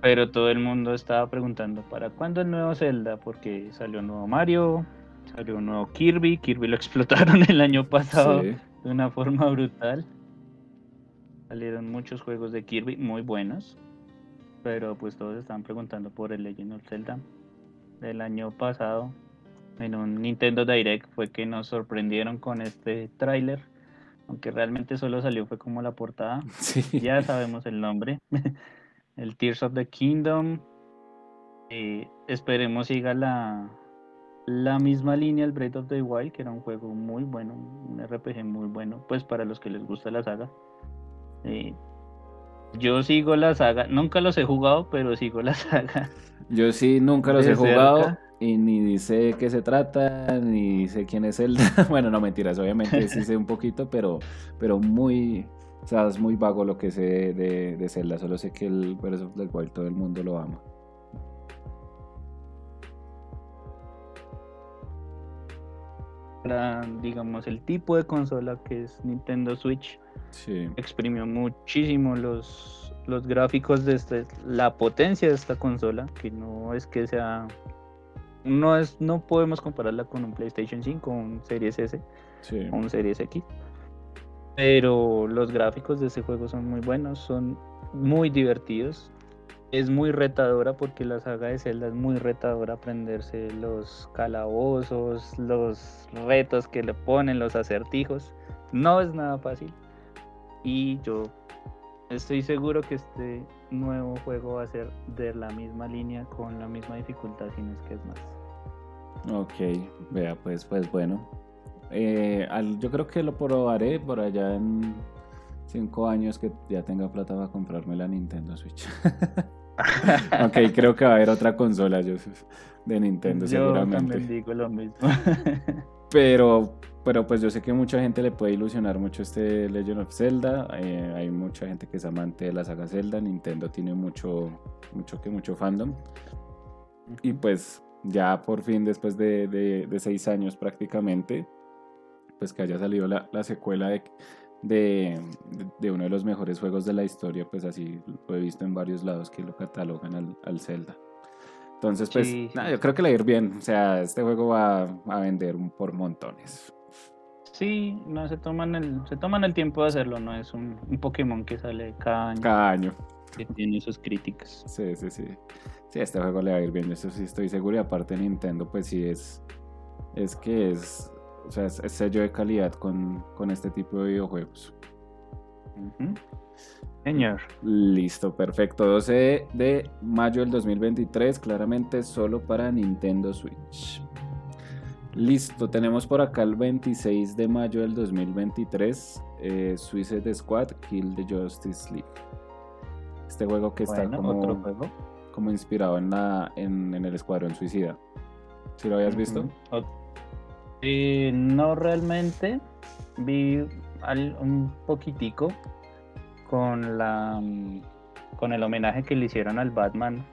S2: Pero todo el mundo estaba preguntando, ¿para cuándo el nuevo Zelda? Porque salió un nuevo Mario, salió un nuevo Kirby, Kirby lo explotaron el año pasado de una forma brutal. Salieron muchos juegos de Kirby muy buenos pero pues todos estaban preguntando por el Legend of Zelda del año pasado. En un Nintendo Direct fue que nos sorprendieron con este tráiler, aunque realmente solo salió fue como la portada. Ya sabemos el nombre. el Tears of the Kingdom. Eh, esperemos siga la, la misma línea el Breath of the Wild, que era un juego muy bueno, un RPG muy bueno, pues para los que les gusta la saga. Eh, yo sigo la saga, nunca los he jugado, pero sigo la saga.
S1: Yo sí, nunca los he jugado y ni sé qué se trata, ni sé quién es Zelda. bueno, no mentiras, obviamente sí sé un poquito, pero, pero muy, o sea, es muy vago lo que sé de, de Zelda. Solo sé que el Breath of the Wild todo el mundo lo ama.
S2: digamos, el tipo de consola que es Nintendo Switch. Exprimió muchísimo los, los gráficos de este, la potencia de esta consola, que no es que sea no es no podemos compararla con un PlayStation 5 o un Series S o un Series X. Pero los gráficos de ese juego son muy buenos, son muy divertidos es muy retadora porque la saga de Zelda es muy retadora aprenderse los calabozos, los retos que le ponen, los acertijos. No es nada fácil. Y yo estoy seguro que este nuevo juego va a ser de la misma línea, con la misma dificultad, si no es que es más.
S1: Ok, vea, pues, pues bueno. Eh, yo creo que lo probaré por allá en cinco años que ya tenga plata para comprarme la Nintendo Switch. ok, creo que va a haber otra consola de Nintendo seguramente.
S2: Yo también digo lo mismo.
S1: pero, pero pues yo sé que mucha gente le puede ilusionar mucho este Legend of Zelda. Eh, hay mucha gente que es amante de la saga Zelda. Nintendo tiene mucho, mucho que mucho fandom. Y pues ya por fin, después de, de, seis años prácticamente, pues que haya salido la, la secuela de de, uno de los mejores juegos de la historia, pues así lo he visto en varios lados que lo catalogan al, Zelda. Entonces, pues, yo creo que le va a ir bien. O sea, este juego va a vender por montones.
S2: Sí, no se toman el, se toman el tiempo de hacerlo, no es un, Pokémon que sale cada año.
S1: Cada año.
S2: Que tiene sus críticas.
S1: Sí, sí, sí. Sí, este juego le va a ir bien, eso sí estoy seguro. Y aparte Nintendo, pues sí es. Es que es o sea, es, sello de calidad con, este tipo de videojuegos.
S2: Señor.
S1: Listo, perfecto. 12 de mayo del 2023, claramente solo para Nintendo Switch. Listo, tenemos por acá el 26 de mayo del 2023, eh, Suicide Squad, Kill the Justice League. Este juego que está como, como inspirado en, la, en, el Escuadrón Suicida. ¿Sí lo habías visto?
S2: Eh, no realmente. Vi un poquitico con la mm, con el homenaje que le hicieron al Batman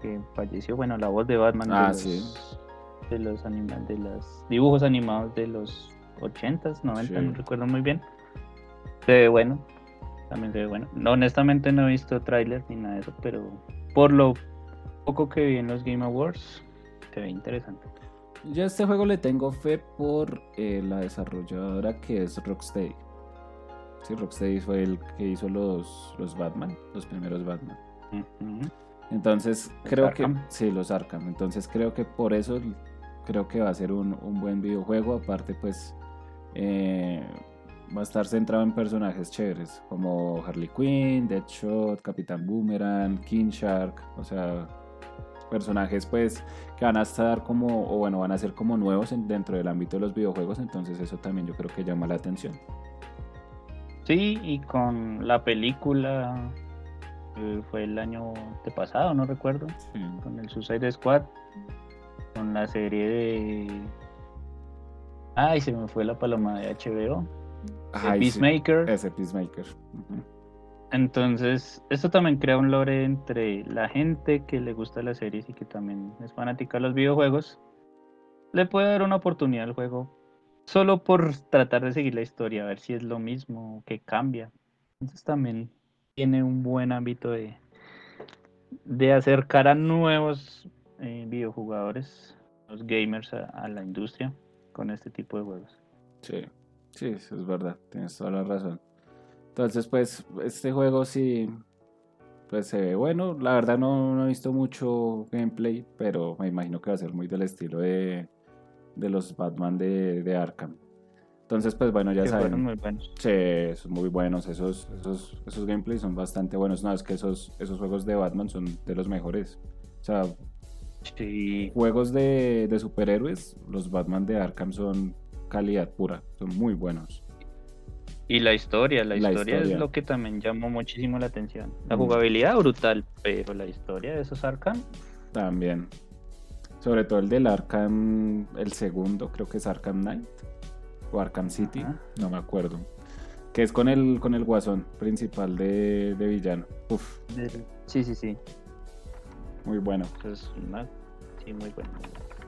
S2: que falleció. Bueno, la voz de Batman
S1: ah,
S2: de, los, de los de los dibujos animados de los 80s, 90, no recuerdo muy bien. Se ve bueno. También se ve bueno. No, honestamente no he visto tráiler ni nada de eso, pero por lo poco que vi en los Game Awards, se ve interesante.
S1: Yo a este juego le tengo fe por eh, la desarrolladora que es Rocksteady. Sí, Rocksteady fue el que hizo los, los Batman, los primeros Batman. Entonces creo que... Sí, los Arkham. Entonces creo que por eso creo que va a ser un, buen videojuego. Aparte pues eh, va a estar centrado en personajes chéveres como Harley Quinn, Deadshot, Capitán Boomerang, King Shark. O sea, personajes pues que van a estar como, o bueno, van a ser como nuevos dentro del ámbito de los videojuegos, entonces eso también yo creo que llama la atención.
S2: Sí, y con la película, eh, fue el año de pasado, no recuerdo, con el Suicide Squad, con la serie de... Ay, se me fue la paloma de HBO. Peacemaker.
S1: Ese Peacemaker.
S2: Entonces, esto también crea un lore entre la gente que le gusta las series y que también es fanática de los videojuegos. Le puede dar una oportunidad al juego solo por tratar de seguir la historia, a ver si es lo mismo, que cambia. Entonces también tiene un buen ámbito de, de acercar a nuevos eh, videojugadores, los gamers, a, a, la industria con este tipo de juegos.
S1: Sí, sí, eso es verdad, tienes toda la razón. Entonces, pues, este juego sí, pues se ve bueno. La verdad no, he visto mucho gameplay, pero me imagino que va a ser muy del estilo de, de los Batman de, de, Arkham. Entonces, pues bueno, ya saben.
S2: muy buenos.
S1: Sí, son muy buenos. Esos, esos, esos gameplays son bastante buenos. No, es que esos, esos juegos de Batman son de los mejores. O sea,
S2: Sí.
S1: Juegos de, de superhéroes, los Batman de Arkham son calidad pura, son muy buenos.
S2: Y la historia, la,
S1: La
S2: historia,
S1: historia.
S2: es lo que también llamó muchísimo la atención. La
S1: Mm.
S2: jugabilidad brutal, pero la historia de esos Arkham,
S1: También. Sobre todo el del Arkham, el segundo, creo que es Arkham Knight. O Arkham City,
S2: Ajá.
S1: no me acuerdo. Que es con el, con el guasón principal de, de villano. Uf,
S2: sí, sí, sí.
S1: Muy bueno.
S2: Es una, sí, muy bueno.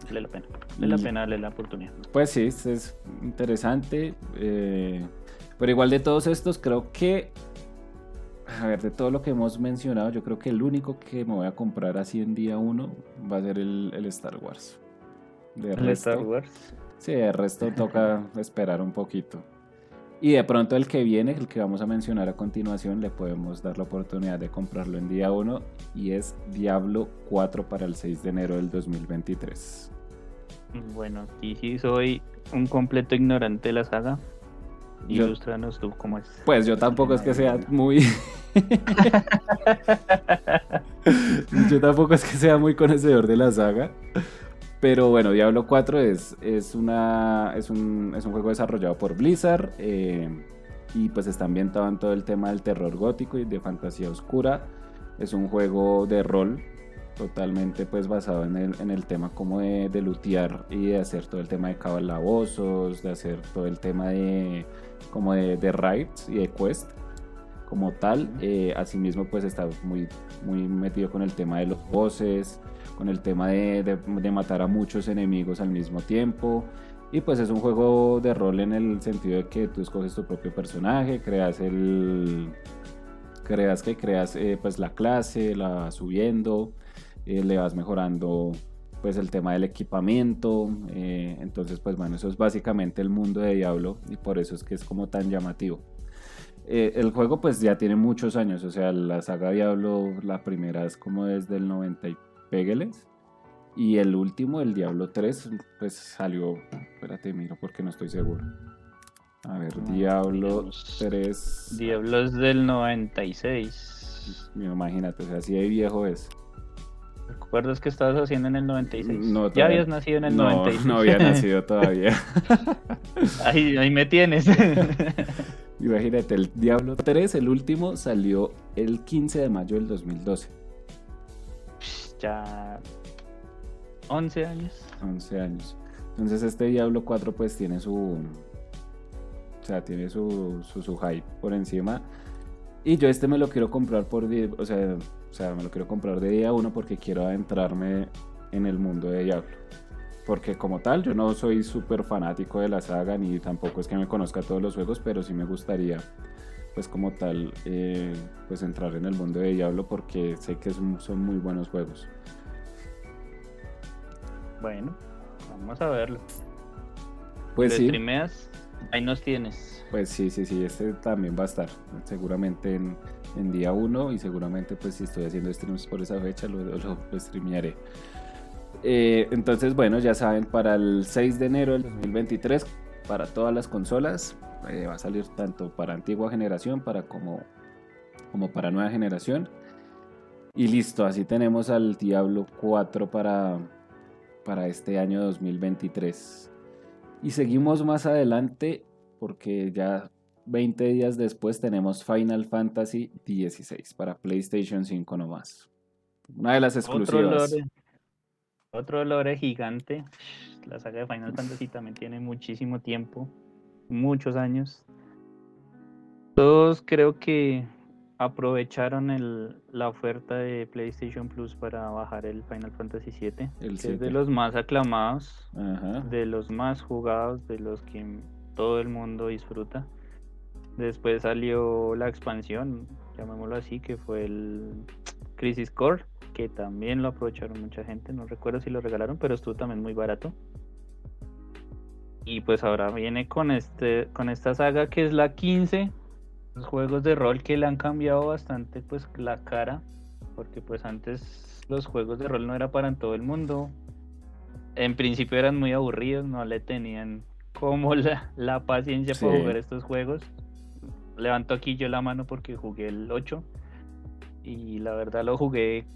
S2: Vale la pena. Vale la
S1: Y-
S2: pena darle la oportunidad.
S1: Pues sí, es- es interesante. eh, pero igual de todos estos, creo que. A ver, de todo lo que hemos mencionado, yo creo que el único que me voy a comprar así en día uno va a ser el, el Star Wars. De
S2: El
S1: resto,
S2: Star Wars.
S1: Sí, el resto toca esperar un poquito. Y de pronto el que viene, el que vamos a mencionar a continuación, le podemos dar la oportunidad de comprarlo en día 1 y es Diablo 4 para el 6 de enero del 2023.
S2: Bueno, y sí soy un completo ignorante de la saga.
S1: Yo-
S2: Ilústranos tú cómo es.
S1: Pues yo tampoco es que sea muy... yo tampoco es que sea muy conocedor de la saga. Pero bueno, Diablo 4 es, es, una, es, un, es un juego desarrollado por Blizzard. eh, y pues está ambientado en todo el tema del terror gótico y de fantasía oscura. Es un juego de rol totalmente pues basado en el, en el tema como de, de lootear y de hacer todo el tema de calabozos, de hacer todo el tema de como de, de raids y de quest como tal. Eh, asimismo pues está muy, muy metido con el tema de los bosses, con el tema de, de- de matar a muchos enemigos al mismo tiempo. Y pues es un juego de rol en el sentido de que tú escoges tu propio personaje, creas el... Creas que creas eh, pues la clase, la vas subiendo, eh, le vas mejorando pues el tema del equipamiento. eh, entonces pues bueno, eso es básicamente el mundo de Diablo y por eso es que es como tan llamativo. Eh, el juego pues ya tiene muchos años, o sea, la saga Diablo, la primera es como desde el 90 y pégueles. Y el último, el Diablo 3, pues salió, espérate, miro porque no estoy seguro. A ver,
S2: Ah,
S1: Diablo
S2: digamos,
S1: 3,
S2: Diablos del 96.
S1: imagínate, o sea, así de viejo es.
S2: ¿Recuerdas que estabas haciendo en el 96?
S1: No,
S2: ya
S1: todavía-
S2: habías nacido en el
S1: no,
S2: 96.
S1: no había nacido todavía.
S2: ahí, ahí me tienes.
S1: Imagínate, el Diablo 3, el último, salió el 15 de mayo del 2012.
S2: Ya 11 años.
S1: 11 años. Entonces este Diablo 4 pues tiene su... O sea, tiene su, su, hype por encima. Y yo este me lo quiero comprar por... O sea, o sea, me lo quiero comprar de día uno porque quiero adentrarme en el mundo de Diablo. Porque como tal, yo no soy súper fanático de la saga, ni tampoco es que me conozca todos los juegos, pero sí me gustaría, pues como tal, eh, pues entrar en el mundo de Diablo porque sé que son, son muy buenos juegos.
S2: Bueno, vamos a verlo.
S1: Pues
S2: ¿Lo
S1: sí.
S2: streameas? Ahí nos tienes.
S1: Pues sí, sí, sí, este también va a estar seguramente en, en día 1 y seguramente pues si estoy haciendo streams por esa fecha lo, lo, lo streamearé. Eh, entonces bueno, ya saben, para el 6 de enero del 2023, para todas las consolas, eh, va a salir tanto para antigua generación para como, como para nueva generación. Y listo, así tenemos al Diablo 4 para, para este año 2023. Y seguimos más adelante porque ya 20 días después tenemos Final Fantasy XVI para PlayStation 5 nomás. Una de las
S2: Otro
S1: exclusivas.
S2: lore, otro lore gigante. La saga de Final Fantasy también tiene muchísimo tiempo, muchos años. Todos creo que aprovecharon el- la oferta de PlayStation Plus para bajar el Final Fantasy VII,
S1: El
S2: que es
S1: 7.
S2: de los más aclamados,
S1: Ajá.
S2: de los más jugados, de los que todo el mundo disfruta. Después salió la expansión, llamémoslo así, que fue el Crisis Core, que también lo aprovecharon mucha gente. No recuerdo si lo regalaron, pero estuvo también muy barato. Y pues ahora viene con este con esta saga que es la 15. Los juegos de rol que le han cambiado bastante pues la cara, porque pues antes los juegos de rol no era para todo el mundo. En principio eran muy aburridos, no le tenían como la, la paciencia para jugar estos juegos. Levanto aquí yo la mano porque jugué el 8 y la verdad lo jugué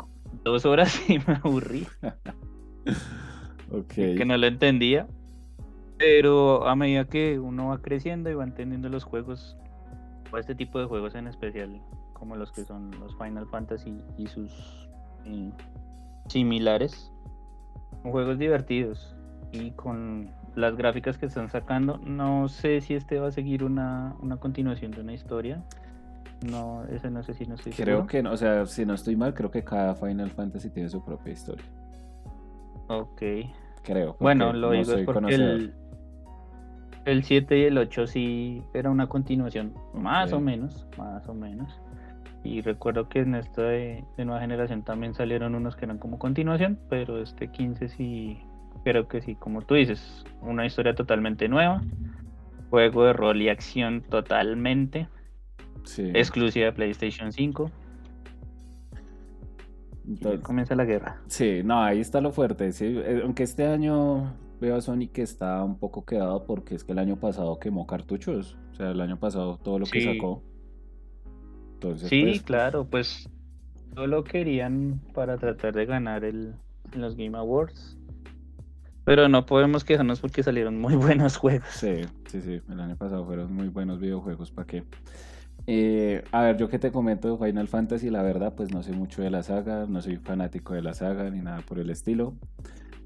S2: dos horas y me aburrí.
S1: ok.
S2: que no lo entendía. Pero a medida que uno va creciendo y va entendiendo los juegos, o este tipo de juegos en especial, como los que son los Final Fantasy y sus eh, similares, son juegos divertidos y con las gráficas que están sacando, no sé si este va a seguir una, una continuación de una historia. No, ese no sé si no estoy
S1: Creo
S2: seguro.
S1: que, no, o sea, si no estoy mal, creo que cada Final Fantasy tiene su propia historia.
S2: Ok.
S1: Creo.
S2: Bueno, lo
S1: no
S2: digo es porque el, el 7 y el 8 sí era una continuación, más o menos, más o menos. Y recuerdo que en esta de, de nueva generación también salieron unos que eran como continuación, pero este 15 sí, creo que sí, como tú dices, una historia totalmente nueva, juego de rol y acción totalmente,
S1: Sí.
S2: exclusiva de PlayStation 5. Y
S1: Entonces-
S2: comienza la guerra.
S1: Sí, no, ahí está lo fuerte. sí. Eh, Aunque este año veo a Sony que está un poco quedado porque es que el año pasado quemó cartuchos. O sea, el año pasado todo lo que
S2: Sí.
S1: sacó. Entonces,
S2: Sí,
S1: pues,
S2: claro, pues solo querían para tratar de ganar el, en los Game Awards. Pero no podemos quejarnos porque salieron muy buenos juegos.
S1: Sí, sí, sí. El año pasado fueron muy buenos videojuegos. ¿Para qué? Eh, a ver, yo que te comento de Final Fantasy, la verdad, pues no sé mucho de la saga, no soy fanático de la saga ni nada por el estilo.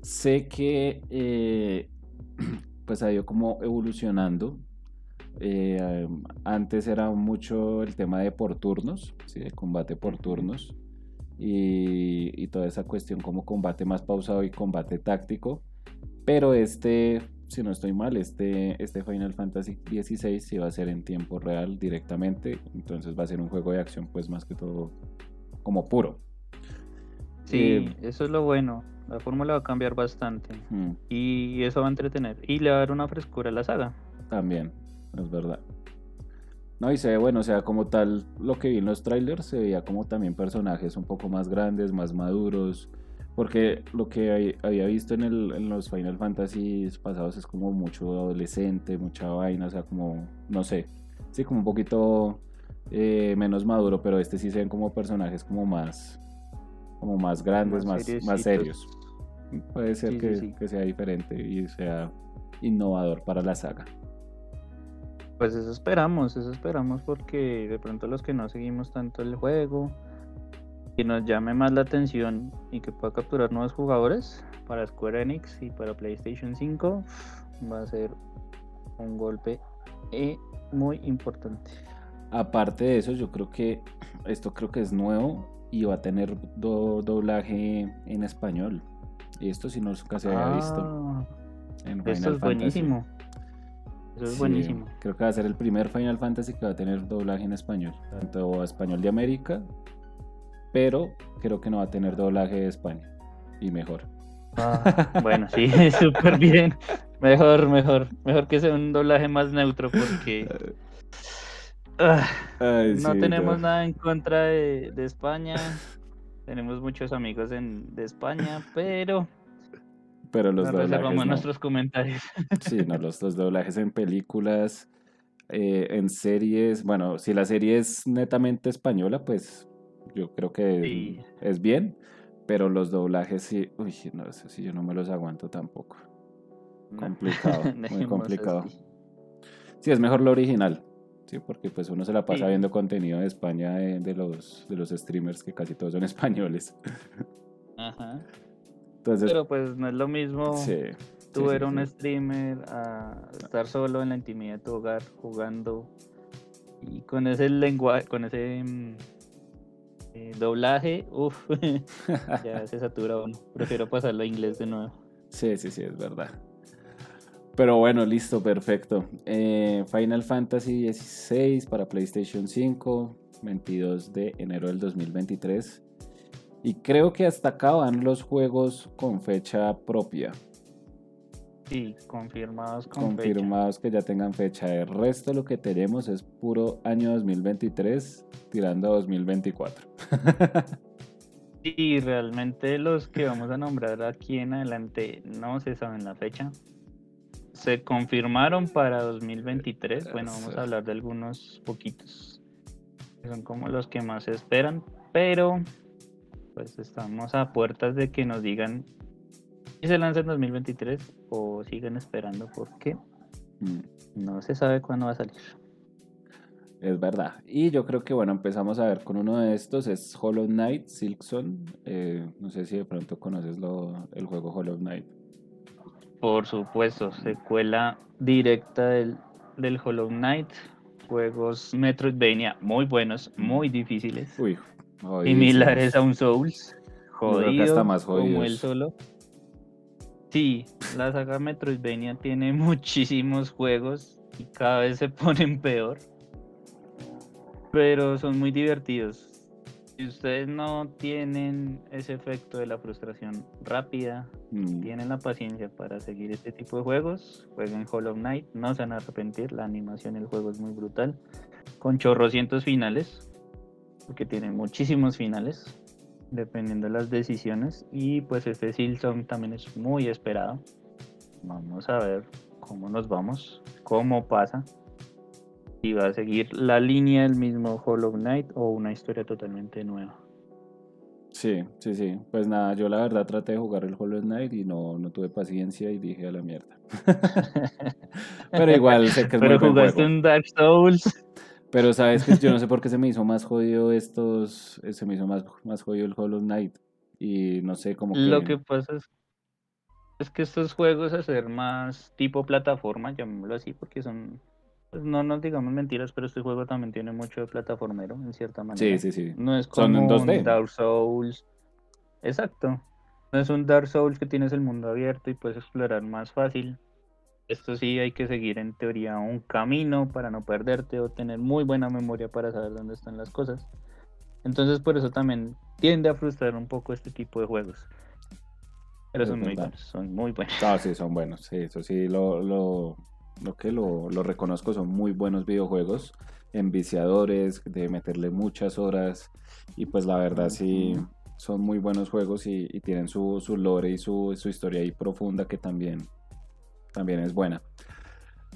S1: Sé que eh, pues ha ido como evolucionando. Eh, antes era mucho el tema de por turnos, ¿sí? de combate por turnos. Y, y toda esa cuestión como combate más pausado y combate táctico. Pero este, si no estoy mal, este, este Final Fantasy XVI sí va a ser en tiempo real directamente. Entonces va a ser un juego de acción pues más que todo como puro.
S2: Sí,
S1: Eh,
S2: eso es lo bueno. La fórmula va a cambiar bastante.
S1: mm,
S2: Y eso va a entretener. Y le va a dar una frescura a la saga.
S1: también, es verdad. No, y se ve bueno, o sea, como tal, lo que vi en los trailers se veía como también personajes un poco más grandes, más maduros. Porque lo que hay- había visto en, el, en los Final Fantasy pasados es como mucho adolescente, mucha vaina, o sea, como, no sé, sí, como un poquito eh, menos maduro, pero este sí se ven como personajes como más, como más grandes,
S2: Más
S1: más, más
S2: seriecitos.
S1: serios. Puede ser
S2: Sí,
S1: que,
S2: sí.
S1: que sea diferente y sea innovador para la saga.
S2: Pues eso esperamos, eso esperamos porque de pronto los que no seguimos tanto el juego, que nos llame más la atención y que pueda capturar nuevos jugadores para Square Enix y para PlayStation 5, va a ser un golpe eh, muy importante.
S1: Aparte de eso, yo creo que esto creo que es nuevo y va a tener do- doblaje en español. Y esto si nunca se había visto
S2: Ah,
S1: en
S2: esto
S1: Final
S2: es
S1: Fantasy.
S2: buenísimo. Eso es
S1: Sí,
S2: buenísimo.
S1: Creo que va a ser el primer Final Fantasy que va a tener doblaje en español, tanto a español de América, pero creo que no va a tener doblaje de España y mejor.
S2: Ah, bueno, sí, súper bien. Mejor, mejor. Mejor que sea un doblaje más neutro porque
S1: Ay,
S2: no
S1: sí,
S2: tenemos
S1: no.
S2: nada en contra de, de España. tenemos muchos amigos en, de España, pero
S1: Pero los doblajes no.
S2: nuestros comentarios.
S1: Sí, no, los, los doblajes en películas, eh, en series. Bueno, si la serie es netamente española, pues yo creo que
S2: Sí.
S1: es bien. Pero los doblajes sí, uy, no, eso sí, yo no me los aguanto tampoco. Complicado, muy complicado. Sí, es mejor lo original. Sí, porque pues uno se la pasa
S2: Sí.
S1: viendo contenido de España de, de los, de los streamers que casi todos son españoles.
S2: Ajá.
S1: Entonces,
S2: Pero pues no es lo mismo
S1: sí.
S2: tú
S1: sí,
S2: ver un streamer a estar solo en la intimidad de tu hogar jugando y con ese lenguaje, con ese mm, eh, doblaje, uff, ya se satura uno. Prefiero pasarlo a inglés de nuevo.
S1: Sí, sí, sí, es verdad. Pero bueno, listo, perfecto. Eh, Final Fantasy XVI para PlayStation 5, 22 de enero del 2023. Y creo que hasta acá van los juegos con fecha propia,
S2: Sí, confirmados con fecha.
S1: confirmados que ya tengan fecha. El resto lo que tenemos es puro año 2023 tirando a 2024.
S2: Y realmente los que vamos a nombrar aquí en adelante no se saben la fecha. Se confirmaron para 2023. Bueno, vamos a hablar de algunos poquitos. Son como los que más se esperan. Pero pues estamos a puertas de que nos digan si se lanza en 2023 o siguen esperando porque
S1: Mm,
S2: no se sabe cuándo va a salir.
S1: Es verdad. Y yo creo que, bueno, empezamos a ver con uno de estos, es Hollow Knight, Silkson. Eh, no sé si de pronto conoces lo, el juego Hollow Knight.
S2: Por supuesto, secuela directa del, del Hollow Knight. Juegos Metroidvania muy buenos, muy difíciles.
S1: Uy,
S2: Similares a un Souls. Jodido,
S1: hasta más
S2: como él
S1: jodidos.
S2: solo. Sí, la saga Metroidvania tiene muchísimos juegos y cada vez se ponen peor. Pero son muy divertidos. Si ustedes no tienen ese efecto de la frustración rápida,
S1: Mm,
S2: tienen la paciencia para seguir este tipo de juegos, jueguen Hollow Knight, no se van a arrepentir, la animación del juego es muy brutal, con chorrocientos finales, porque tienen muchísimos finales, dependiendo de las decisiones, y pues este Silsong también es muy esperado. Vamos a ver cómo nos vamos, cómo pasa, si va a seguir la línea del mismo Hollow Knight o una historia totalmente nueva.
S1: Sí, sí, sí. Pues nada, yo la verdad traté de jugar el Hollow Knight y no, no tuve paciencia y dije a la mierda. Pero igual sé que es muy
S2: Pero
S1: buen
S2: jugaste
S1: juego.
S2: un Dark Souls.
S1: Pero sabes que yo no sé por qué se me hizo más jodido estos, eh, se me hizo más, más jodido el Hollow Knight. Y no sé, que...
S2: Lo que pasa es, es que estos juegos a ser más tipo plataforma, llamémoslo así, porque son, pues no nos digamos mentiras, pero este juego también tiene mucho de plataformero, en cierta manera.
S1: Sí, sí, sí.
S2: No es
S1: Son
S2: como
S1: en 2D.
S2: un Dark Souls. Exacto. No es un Dark Souls que tienes el mundo abierto y puedes explorar más fácil. Esto sí hay que seguir en teoría un camino para no perderte o tener muy buena memoria para saber dónde están las cosas. Entonces por eso también tiende a frustrar un poco este tipo de juegos. Pero
S1: Es
S2: son muy buenos, son muy buenos.
S1: Ah, sí, son buenos. Sí, eso sí, lo, lo, lo que lo, lo reconozco, son muy buenos videojuegos, enviciadores, de meterle muchas horas. Y pues la verdad sí, son muy buenos juegos y, y tienen su, su lore y su, su historia ahí profunda que también, también es buena.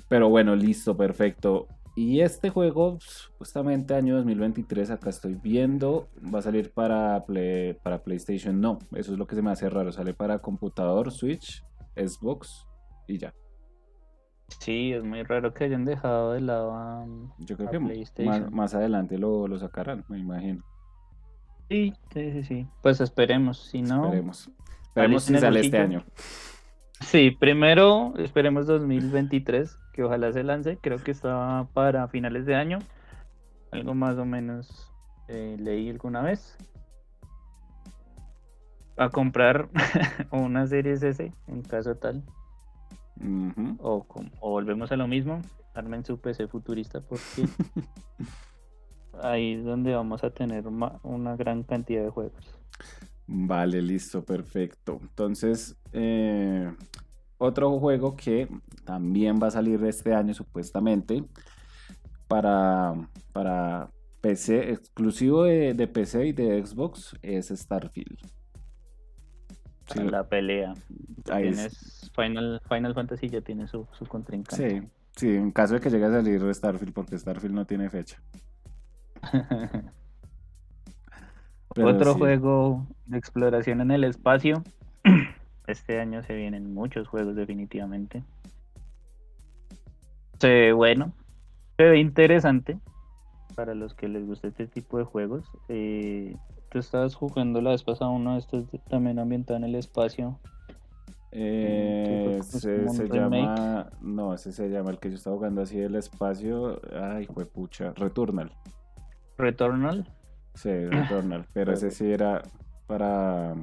S1: Pero bueno, listo, perfecto. Y este juego, justamente año 2023, acá estoy viendo, va a salir para, Play- para PlayStation. No, eso es lo que se me hace raro. Sale para computador, Switch, Xbox y ya.
S2: Sí, es muy raro que hayan dejado de lado a,
S1: Yo creo
S2: a
S1: que más,
S2: PlayStation.
S1: más adelante lo, lo sacarán, me imagino.
S2: Sí, sí, sí, sí. Pues esperemos, si no...
S1: Esperemos. Esperemos si sale este año.
S2: Sí, primero esperemos 2023, que ojalá se lance. Creo que está para finales de año. Algo más o menos eh, leí alguna vez. A comprar una serie S en caso tal. O, volvemos a lo mismo. Armen su PC futurista porque ahí es donde vamos a tener una gran cantidad de juegos.
S1: Vale, listo, perfecto. Entonces, eh, otro juego que también va a salir este año supuestamente para, para PC, exclusivo de, de PC y de Xbox, es Starfield. Sí,
S2: la pelea. Tienes Final, Final Fantasy ya tiene su, su contrincante.
S1: sí, sí, en caso de que llegue a salir Starfield, porque Starfield no tiene fecha.
S2: Otro
S1: sí.
S2: juego de exploración en el espacio. Este año se vienen muchos juegos definitivamente. Se ve bueno, se ve interesante para los que les gusta este tipo de juegos. Eh, tú estabas jugando la vez pasada uno de estos también ambientado en el espacio.
S1: Eh, se, llama, no, ese se llama el que yo estaba jugando así del espacio, ay, fue pucha, Returnal.
S2: Returnal.
S1: Sí, Returnal, pero ese sí era para,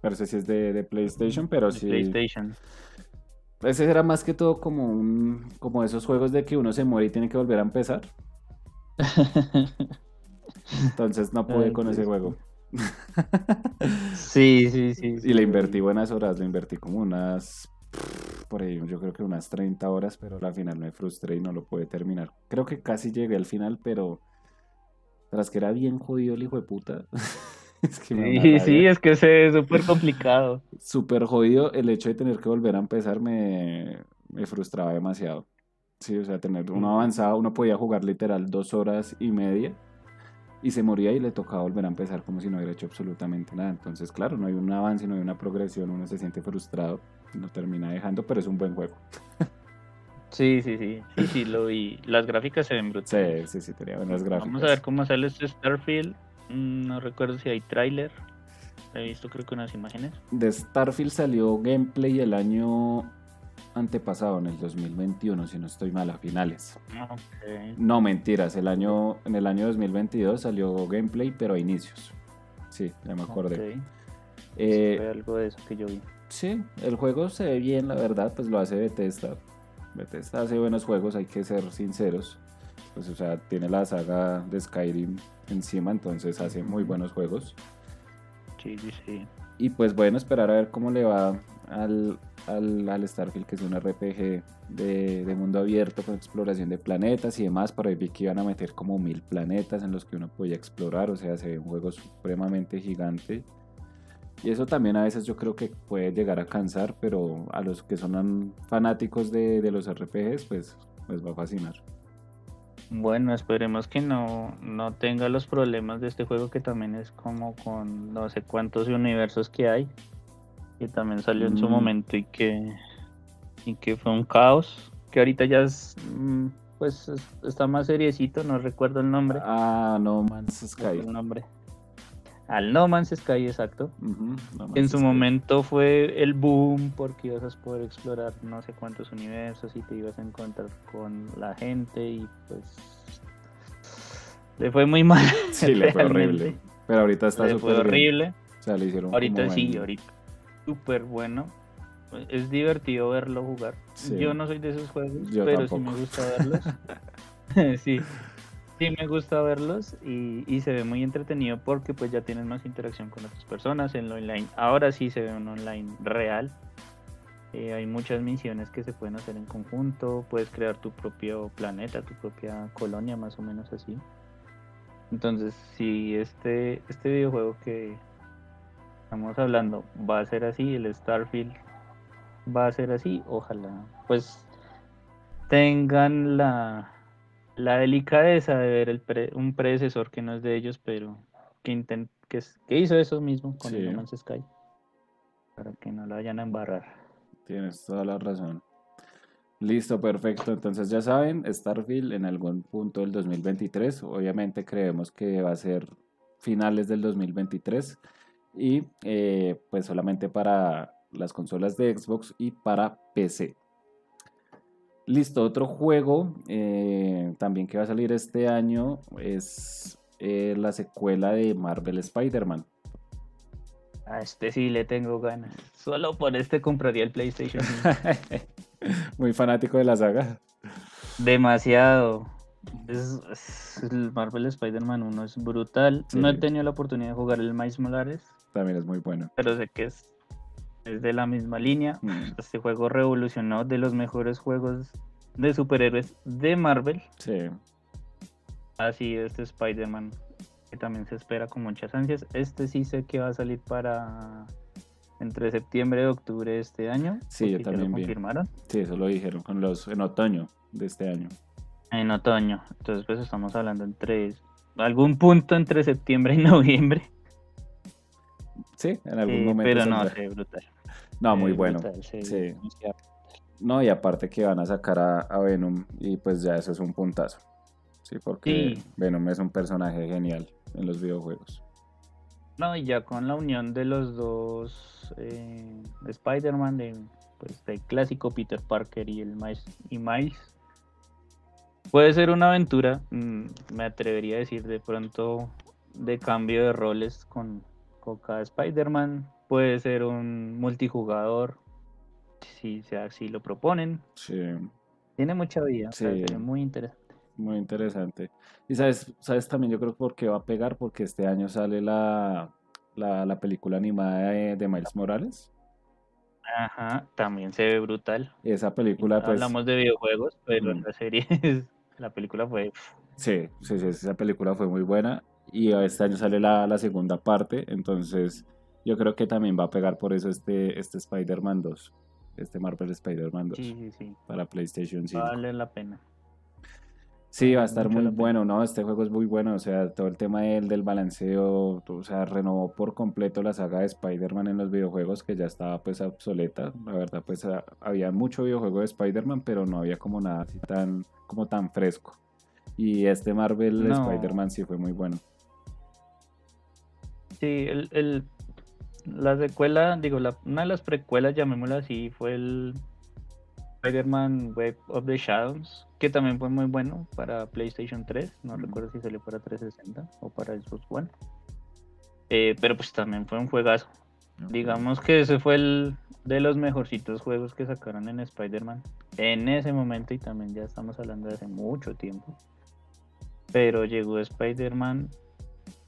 S1: pero ese sí es de, de PlayStation, pero
S2: de
S1: sí,
S2: PlayStation.
S1: ese era más que todo como un, como esos juegos de que uno se muere y tiene que volver a empezar, entonces no pude con ese juego.
S2: sí, sí, sí. sí,
S1: Y le invertí buenas horas, le invertí como unas, por ahí, yo creo que unas 30 horas, pero al final me frustré y no lo pude terminar. Creo que casi llegué al final, pero tras que era bien jodido el hijo de puta. es que me da una
S2: Sí, sí, es que se es súper complicado.
S1: Súper jodido el hecho de tener que volver a empezar me, me frustraba demasiado. Sí, o sea, tener uno
S2: Mm.
S1: avanzado, uno podía jugar literal dos horas y media y se moría y le tocaba volver a empezar como si no hubiera hecho absolutamente nada. Entonces, claro, no hay un avance, no hay una progresión, uno se siente frustrado, lo termina dejando, pero es un buen juego.
S2: Sí, sí, sí, sí, sí, lo vi. Las gráficas se ven brutales.
S1: Sí, sí, sí, tenía buenas gráficas.
S2: Vamos a ver cómo sale este Starfield. Mm, No recuerdo si hay tráiler. He visto creo que unas imágenes.
S1: De Starfield salió gameplay el año antepasado, en el 2021, si no estoy mal, a finales.
S2: Ok.
S1: No, mentiras, el año, en el año 2022 salió gameplay, pero a inicios. Sí, ya me acordé. Eh,
S2: Fue algo de eso que yo vi.
S1: Sí, el juego se ve bien, la verdad, pues lo hace Bethesda. Bethesda hace buenos juegos, hay que ser sinceros. Pues, o sea, tiene la saga de Skyrim encima, entonces hace muy buenos juegos.
S2: Sí, sí, sí.
S1: Y pues bueno, esperar a ver cómo le va al, al, al Starfield, que es un RPG de, mundo abierto con exploración de planetas y demás. Por ahí vi que iban a meter como mil planetas en los que uno podía explorar, o sea, se un juego supremamente gigante. Y eso también a veces yo creo que puede llegar a cansar, pero a los que son fanáticos de, de los RPGs, pues les va a fascinar.
S2: Bueno, esperemos que no, no tenga los problemas de este juego que también es como con no sé cuántos universos que hay. Que también salió en su
S1: Mm.
S2: momento y que, y que fue un caos. Que ahorita ya es, mm, pues es- está más seriecito, no recuerdo el nombre.
S1: Ah, No Man's Sky.
S2: el nombre. Al No Man's Sky, exacto.
S1: No
S2: En su
S1: Sky.
S2: momento fue el boom porque ibas a poder explorar no sé cuántos universos y te ibas a encontrar con la gente y pues le fue muy mal.
S1: Sí, le fue horrible. Pero ahorita está
S2: Le
S1: súper
S2: fue
S1: bien.
S2: horrible.
S1: O sea, le hicieron
S2: Ahorita sí, ahorita súper bueno. Es divertido verlo jugar.
S1: Sí.
S2: Yo no soy de esos juegos,
S1: Yo
S2: pero sí
S1: tampoco.
S2: me gusta verlos. sí, sí me gusta verlos y, y se ve muy entretenido porque pues ya tienes más interacción con otras personas en lo online. Ahora sí se ve un online real. Eh, hay muchas misiones que se pueden hacer en conjunto. Puedes crear tu propio planeta, tu propia colonia, más o menos así. Entonces, si este, este videojuego que estamos hablando va a ser así, el Starfield va a ser así, ojalá pues tengan la, la delicadeza de ver el pre- un predecesor que no es de ellos, pero que, inten- que, que hizo eso mismo con el. No Man's Sky. Para que no la vayan a embarrar.
S1: Tienes toda la razón. Listo, perfecto. Entonces ya saben, Starfield en algún punto del 2023. Obviamente creemos que va a ser finales del 2023. Y eh, pues solamente para las consolas de Xbox y para PC. Listo, otro juego eh, también que va a salir este año es eh, la secuela de Marvel Spider-Man.
S2: A este sí le tengo ganas. Solo por este compraría el PlayStation 5.
S1: Muy fanático de la saga.
S2: Demasiado. Es, es- el Marvel Spider-Man 1 es brutal. No he tenido la oportunidad de jugar el Miles Morales,
S1: También es muy bueno.
S2: pero sé que es, es de la misma línea.
S1: Mm,
S2: Este juego revolucionó de los mejores juegos de superhéroes de Marvel.
S1: Sí,
S2: Así este Spider-Man, que también se espera con muchas ansias. Este sí sé que va a salir para entre septiembre y octubre de este año.
S1: Sí, yo también
S2: lo
S1: vi.
S2: confirmaron.
S1: sí, eso lo dijeron con los en otoño de este año.
S2: En otoño. Entonces pues estamos hablando entre algún punto entre septiembre y noviembre.
S1: Sí, en algún momento.
S2: pero no, brutal.
S1: No, muy bueno.
S2: brutal,
S1: sí. No, y aparte que van a sacar a, a Venom y pues ya eso es un puntazo. Sí, porque
S2: Sí.
S1: Venom es un personaje genial en los videojuegos.
S2: No, y ya con la unión de los dos eh, Spider-Man, de, pues, del clásico Peter Parker y el Miles, y Miles, puede ser una aventura, mm, me atrevería a decir de pronto, de cambio de roles con, con cada Spider-Man. Puede ser un multijugador, si se así lo proponen.
S1: Sí,
S2: Tiene mucha vida, o sea,
S1: Sí.
S2: muy interesante.
S1: muy interesante. Y sabes, sabes también yo creo por qué va a pegar, porque este año sale la, la, la película animada de, de Miles Morales.
S2: Ajá, también se ve brutal.
S1: Esa película pues...
S2: Hablamos de videojuegos, pero
S1: Mm.
S2: la serie, la película fue
S1: Sí, sí, sí, esa película fue muy buena y este año sale la, la segunda parte, entonces yo creo que también va a pegar por eso este, este Spider-Man 2, este Marvel Spider-Man 2
S2: Sí, sí, sí.
S1: para PlayStation 5.
S2: Vale la pena.
S1: Sí, va a estar muy bueno, ¿no? Este juego es muy bueno, o sea, todo el tema del, del balanceo, o sea, renovó por completo la saga de Spider-Man en los videojuegos que ya estaba pues obsoleta. La verdad, pues había mucho videojuego de Spider-Man, pero no había como nada así tan, como tan fresco. Y este Marvel Spider-Man sí fue muy bueno.
S2: Sí, el, el, la secuela, digo, la, una de las precuelas, llamémosla así, fue el Spider-Man Web of the Shadows, que también fue muy bueno para PlayStation 3. No recuerdo si salió para 360 o para Xbox One. Eh, pero pues también fue un juegazo. Digamos que ese fue el de los mejorcitos juegos que sacaron en Spider-Man en ese momento y también ya estamos hablando de hace mucho tiempo. Pero llegó Spider-Man,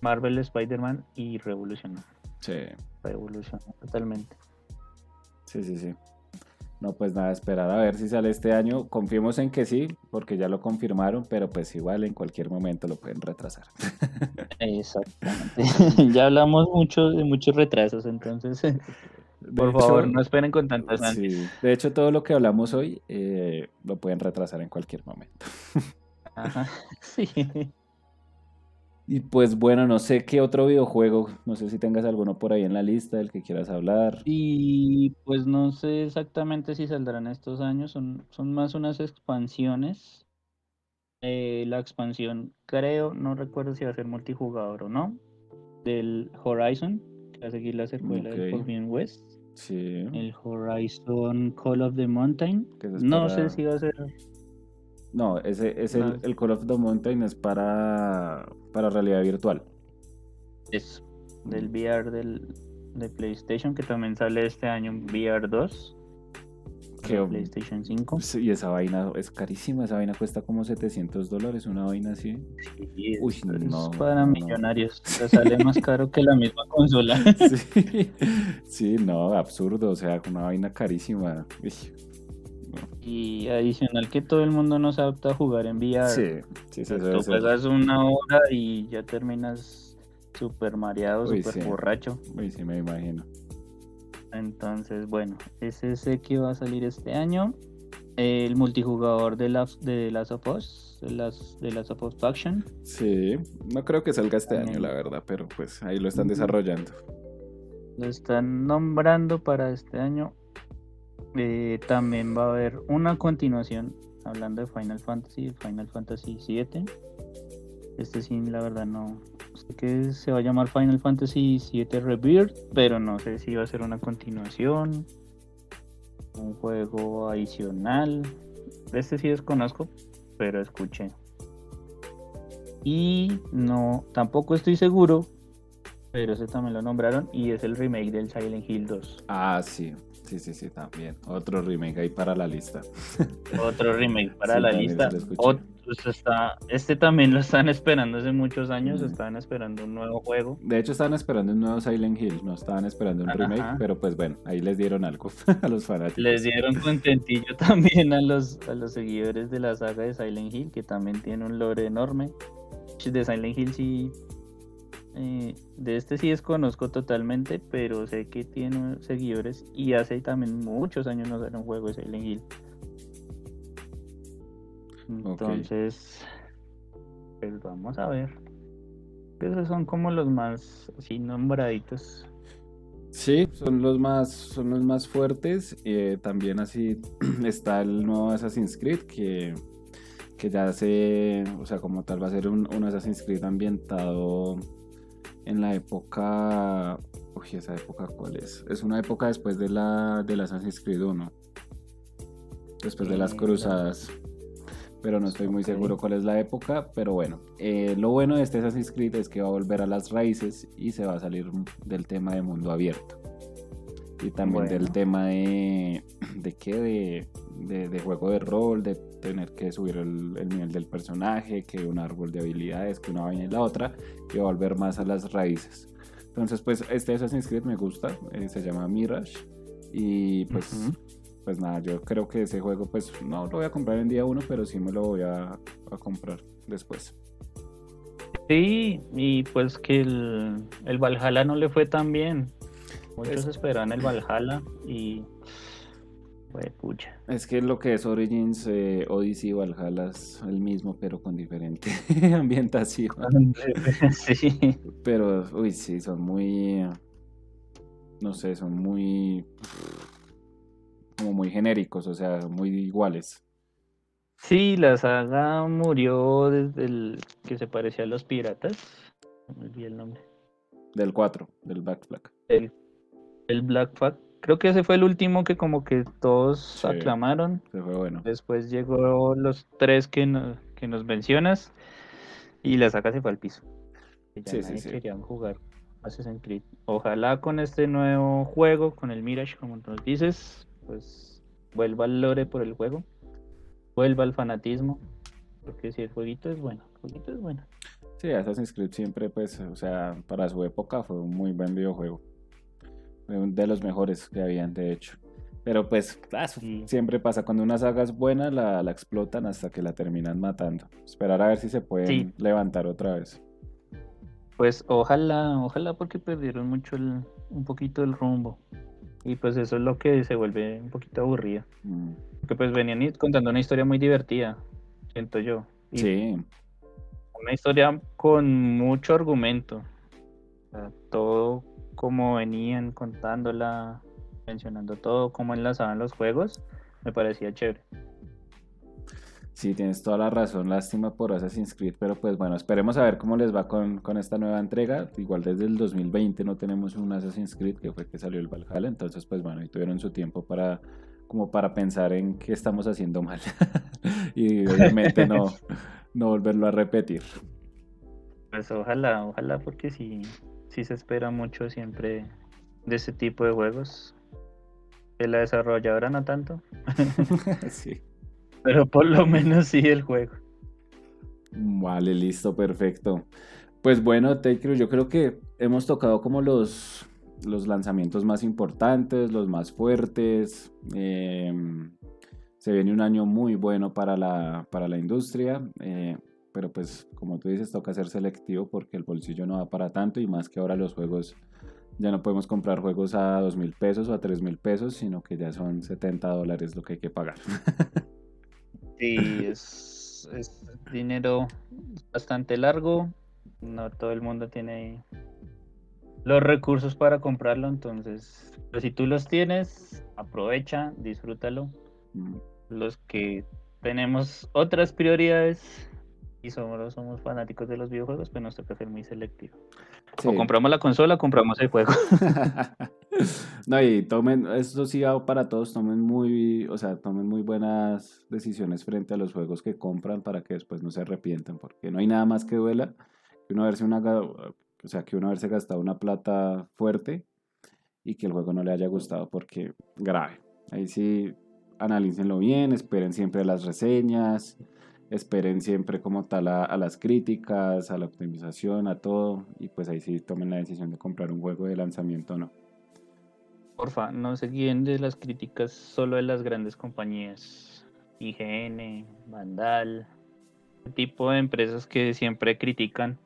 S2: Marvel Spider-Man y revolucionó.
S1: Sí.
S2: Revolucionó totalmente.
S1: Sí, sí, sí. No, pues nada, esperar a ver si sale este año. Confiemos en que sí, porque ya lo confirmaron, pero pues igual en cualquier momento lo pueden retrasar.
S2: Exactamente. ya hablamos mucho de muchos retrasos, entonces por favor no esperen con tantas
S1: sí. De hecho, todo lo que hablamos hoy eh, lo pueden retrasar en cualquier momento.
S2: Ajá, sí.
S1: Y pues bueno, no sé qué otro videojuego, no sé si tengas alguno por ahí en la lista del que quieras hablar.
S2: Y pues no sé exactamente si saldrán estos años, son, son más unas expansiones. Eh, la expansión, creo, no recuerdo si va a ser multijugador o no, del Horizon, que va a seguir la secuela del Forbidden West.
S1: Sí.
S2: El Horizon Call of the Mountain. No sé si va a ser
S1: no, ese es el, el, Call of the Mountain es para, para realidad virtual.
S2: Es del VR del, de PlayStation que también sale este año VR 2. Que, PlayStation 5.
S1: Y esa vaina es carísima, esa vaina cuesta como 700 dólares, una vaina así.
S2: Sí, Uy, no, para millonarios, sale más caro que la misma consola.
S1: Sí, sí, no, absurdo, o sea, una vaina carísima.
S2: Y adicional que todo el mundo no se adapta a jugar en VR.
S1: Sí, sí, sí.
S2: Tú juegas una hora y ya terminas súper mareado, súper borracho.
S1: Uy, sí, me imagino.
S2: Entonces, bueno, ese sé que va a salir este año. El multijugador de, las de Last of Us, de las de Last of Us Faction.
S1: Sí, no creo que salga este año, la verdad, pero pues ahí lo están desarrollando.
S2: Lo están nombrando para este año. Eh, también va a haber una continuación hablando de Final Fantasy, Final Fantasy 7. Este sí, la verdad no sé que se va a llamar Final Fantasy 7 Rebirth, pero no sé si va a ser una continuación, un juego adicional. Este sí desconozco, pero escuché. Y no, tampoco estoy seguro, pero ese también lo nombraron y es el remake del Silent Hill 2.
S1: Ah, sí. Sí, sí, sí, también. Otro remake ahí para la lista.
S2: Otro remake para la lista. Pues, está, este también lo están esperando hace muchos años, estaban esperando un nuevo juego.
S1: De hecho, estaban esperando un nuevo Silent Hill, no estaban esperando un remake, pero pues bueno, ahí les dieron algo a los fanáticos.
S2: Les dieron contentillo también a los, a los seguidores de la saga de Silent Hill, que también tiene un lore enorme. De Silent Hill sí eh, de este sí desconozco totalmente, pero sé que tiene seguidores y hace también muchos años no sale un juego de Silent Hill. Entonces, pues vamos a ver. Esos son como los más así nombraditos.
S1: Sí, son los más, son los más fuertes. Eh, también así está el nuevo Assassin's Creed que, que ya se, o sea, como tal va a ser un, un Assassin's Creed ambientado en la época. Uy, esa época cuál es? Es una época después de la de Assassin's Creed 1. Después de las cruzadas. Pero no estoy muy seguro cuál es la época. Pero bueno, eh, lo bueno de este Assassin's Creed es que va a volver a las raíces y se va a salir del tema de mundo abierto. Y también del tema de. ¿De qué? De, de, juego de rol, de tener que subir el, nivel del personaje, que un árbol de habilidades, que una vaina y la otra, y volver más a las raíces. Entonces, pues este Assassin's Creed me gusta, eh, se llama Mirage, y pues, pues nada, yo creo que ese juego, pues no lo voy a comprar en día uno, pero sí me lo voy a, a comprar después.
S2: Sí, y pues que el, el Valhalla no le fue tan bien. Muchos esperaban el Valhalla y Pucha.
S1: Es que lo que es Origins, eh, Odyssey y Valhalla es el mismo, pero con diferente ambientación.
S2: sí.
S1: Pero, uy, sí, son muy. No sé, son muy. Como muy genéricos, o sea, muy iguales.
S2: Sí, la saga murió desde el que se parecía a los piratas. No me olvidé el nombre.
S1: Del 4, del Black Flag.
S2: El, el Black Flag. Creo que ese fue el último que como que todos
S1: Sí.
S2: aclamaron.
S1: Se fue bueno.
S2: Después llegó los tres que, no- que nos mencionas y la saga se fue al piso. Ya
S1: Sí, sí,
S2: nadie
S1: sí.
S2: querían jugar Assassin's Creed. Ojalá con este nuevo juego, con el Mirage, como nos dices, pues vuelva el lore por el juego, vuelva el fanatismo, porque si el jueguito es bueno, el jueguito es bueno.
S1: Sí, Assassin's Creed siempre, pues, o sea, para su época fue un muy buen videojuego. De los mejores que habían, de hecho. Pero pues, ah,
S2: Sí.
S1: siempre pasa. Cuando una saga es buena, la, la explotan hasta que la terminan matando. Esperar a ver si se pueden
S2: Sí.
S1: levantar otra vez.
S2: Pues ojalá, ojalá porque perdieron mucho el, un poquito el rumbo. Y pues eso es lo que se vuelve un poquito aburrido.
S1: Mm,
S2: Porque pues venían contando una historia muy divertida, siento yo. Y
S1: Sí,
S2: Una historia con mucho argumento. O sea, todo como venían contándola, mencionando todo, cómo enlazaban los juegos, me parecía chévere.
S1: sí, tienes toda la razón. Lástima por Assassin's Creed, pero pues bueno, esperemos a ver cómo les va con, con esta nueva entrega. Igual desde el 2020 no tenemos un Assassin's Creed, que fue que salió el Valhalla. Entonces, pues bueno, ahí tuvieron su tiempo para como para pensar en qué estamos haciendo mal. y obviamente no, no volverlo a repetir.
S2: Pues ojalá, ojalá, porque sí, sí se espera mucho siempre de ese tipo de juegos. De la desarrolladora no tanto,
S1: sí.
S2: pero por lo menos sí el juego.
S1: Vale, listo, perfecto. Pues bueno, Take yo creo que hemos tocado como los, los lanzamientos más importantes, los más fuertes. eh, se viene un año muy bueno para la, para la industria, eh, pero pues como tú dices, toca ser selectivo porque el bolsillo no da para tanto y más que ahora los juegos, ya no podemos comprar juegos a dos mil pesos o a tres mil pesos, sino que ya son 70 dólares lo que hay que pagar.
S2: Sí, es, es dinero bastante largo. No todo el mundo tiene los recursos para comprarlo, entonces, pero si tú los tienes, aprovecha, disfrútalo.
S1: Mm,
S2: Los que tenemos otras prioridades y somos, somos fanáticos de los videojuegos, pues nos toca ser muy selectivo. O
S1: sí.
S2: compramos la consola, o compramos el juego.
S1: no, y tomen, esto sí va para todos, tomen muy, o sea, tomen muy buenas decisiones frente a los juegos que compran para que después no se arrepientan, porque no hay nada más que duela que uno haberse una, o sea, que uno haberse gastado una plata fuerte y que el juego no le haya gustado, porque grave. Ahí sí, analícenlo bien, esperen siempre las reseñas, esperen siempre como tal a, a las críticas, a la optimización, a todo, y pues ahí sí tomen la decisión de comprar un juego de lanzamiento o no.
S2: Porfa, no se guíen de las críticas solo de las grandes compañías. IGN, Vandal, tipo de empresas que siempre critican.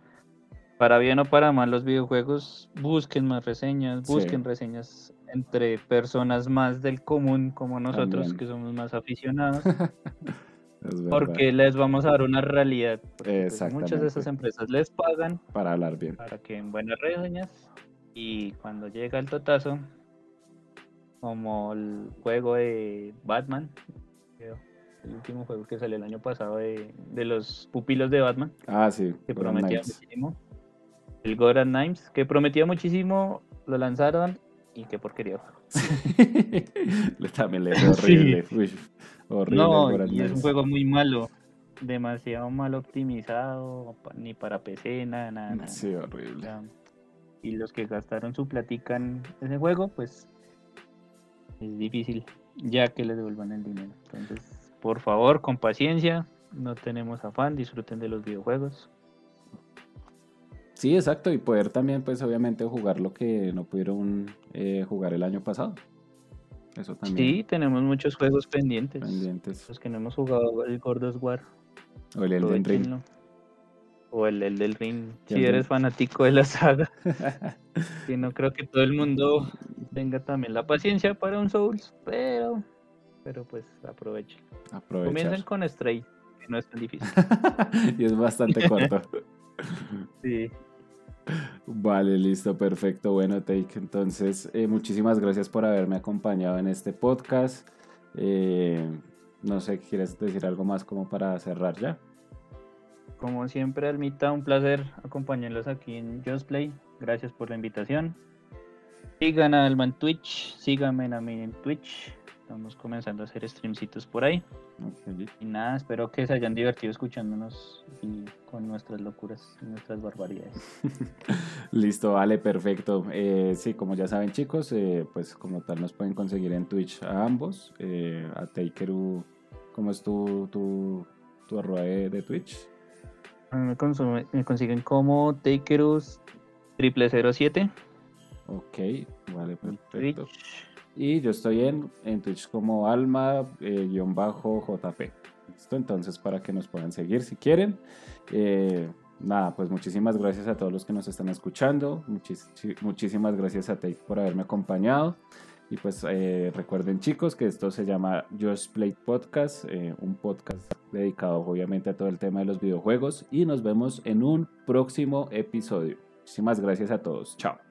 S2: Para bien o para mal los videojuegos, busquen más reseñas,
S1: Sí.
S2: busquen reseñas entre personas más del común como nosotros
S1: También.
S2: que somos más aficionados, porque les vamos a dar una realidad. pues, muchas de esas empresas les pagan
S1: para hablar bien.
S2: para que en buenas reseñas y cuando llega el totazo como el juego de Batman el último juego que salió el año pasado de, de los pupilos de Batman
S1: Ah, sí.
S2: que prometía muchísimo el Goran Knives que prometía muchísimo lo lanzaron y qué porquería
S1: Le- También le fue horrible. Horrible.
S2: no y es un juego muy malo demasiado mal optimizado ni para PC nada nada, nada.
S1: Sí, horrible.
S2: Y los que gastaron su platica en ese juego, pues es difícil ya que les devuelvan el dinero. Entonces, por favor, con paciencia, no tenemos afán, disfruten de los videojuegos.
S1: Sí, exacto. Y poder también, pues obviamente, jugar lo que no pudieron eh, jugar el año pasado. Eso también.
S2: Sí, tenemos muchos juegos pendientes.
S1: Pendientes.
S2: Los que no hemos jugado el God of War,
S1: O el Elden Ring.
S2: O el, el del Ring, si eres fanático de la saga. que no creo que todo el mundo tenga también la paciencia para un Souls, pero pero pues aprovechen.
S1: Aprovechar.
S2: Comiencen con Stray, que no es tan difícil.
S1: y es bastante corto.
S2: sí.
S1: Vale, listo, perfecto. Bueno, Take, entonces eh, muchísimas gracias por haberme acompañado en este podcast. Eh, no sé, ¿quieres decir algo más como para cerrar ya?
S2: Como siempre, Almita, un placer acompañarlos aquí en Just Play. Gracias por la invitación. Sigan a Alma en Twitch, síganme a mí en Twitch. Estamos comenzando a hacer streamcitos por ahí. Y nada, espero que se hayan divertido escuchándonos y con nuestras locuras y nuestras barbaridades.
S1: Listo, vale, perfecto. Eh, sí, como ya saben chicos, eh, pues como tal nos pueden conseguir en Twitch a ambos. Eh, a Takeru, ¿cómo es tu, tu, tu arroba de, de Twitch?
S2: Me, consume- me consiguen como Takerus 007
S1: Ok, vale, perfecto.
S2: Twitch.
S1: Y yo estoy en, en Twitch como alma-jp. Listo, entonces para que nos puedan seguir si quieren. Eh, nada, pues muchísimas gracias a todos los que nos están escuchando. Muchis- chi- muchísimas gracias a Take por haberme acompañado. Y pues eh, recuerden chicos que esto se llama Just Play Podcast, eh, un podcast dedicado obviamente a todo el tema de los videojuegos. Y nos vemos en un próximo episodio. Muchísimas gracias a todos. Chao.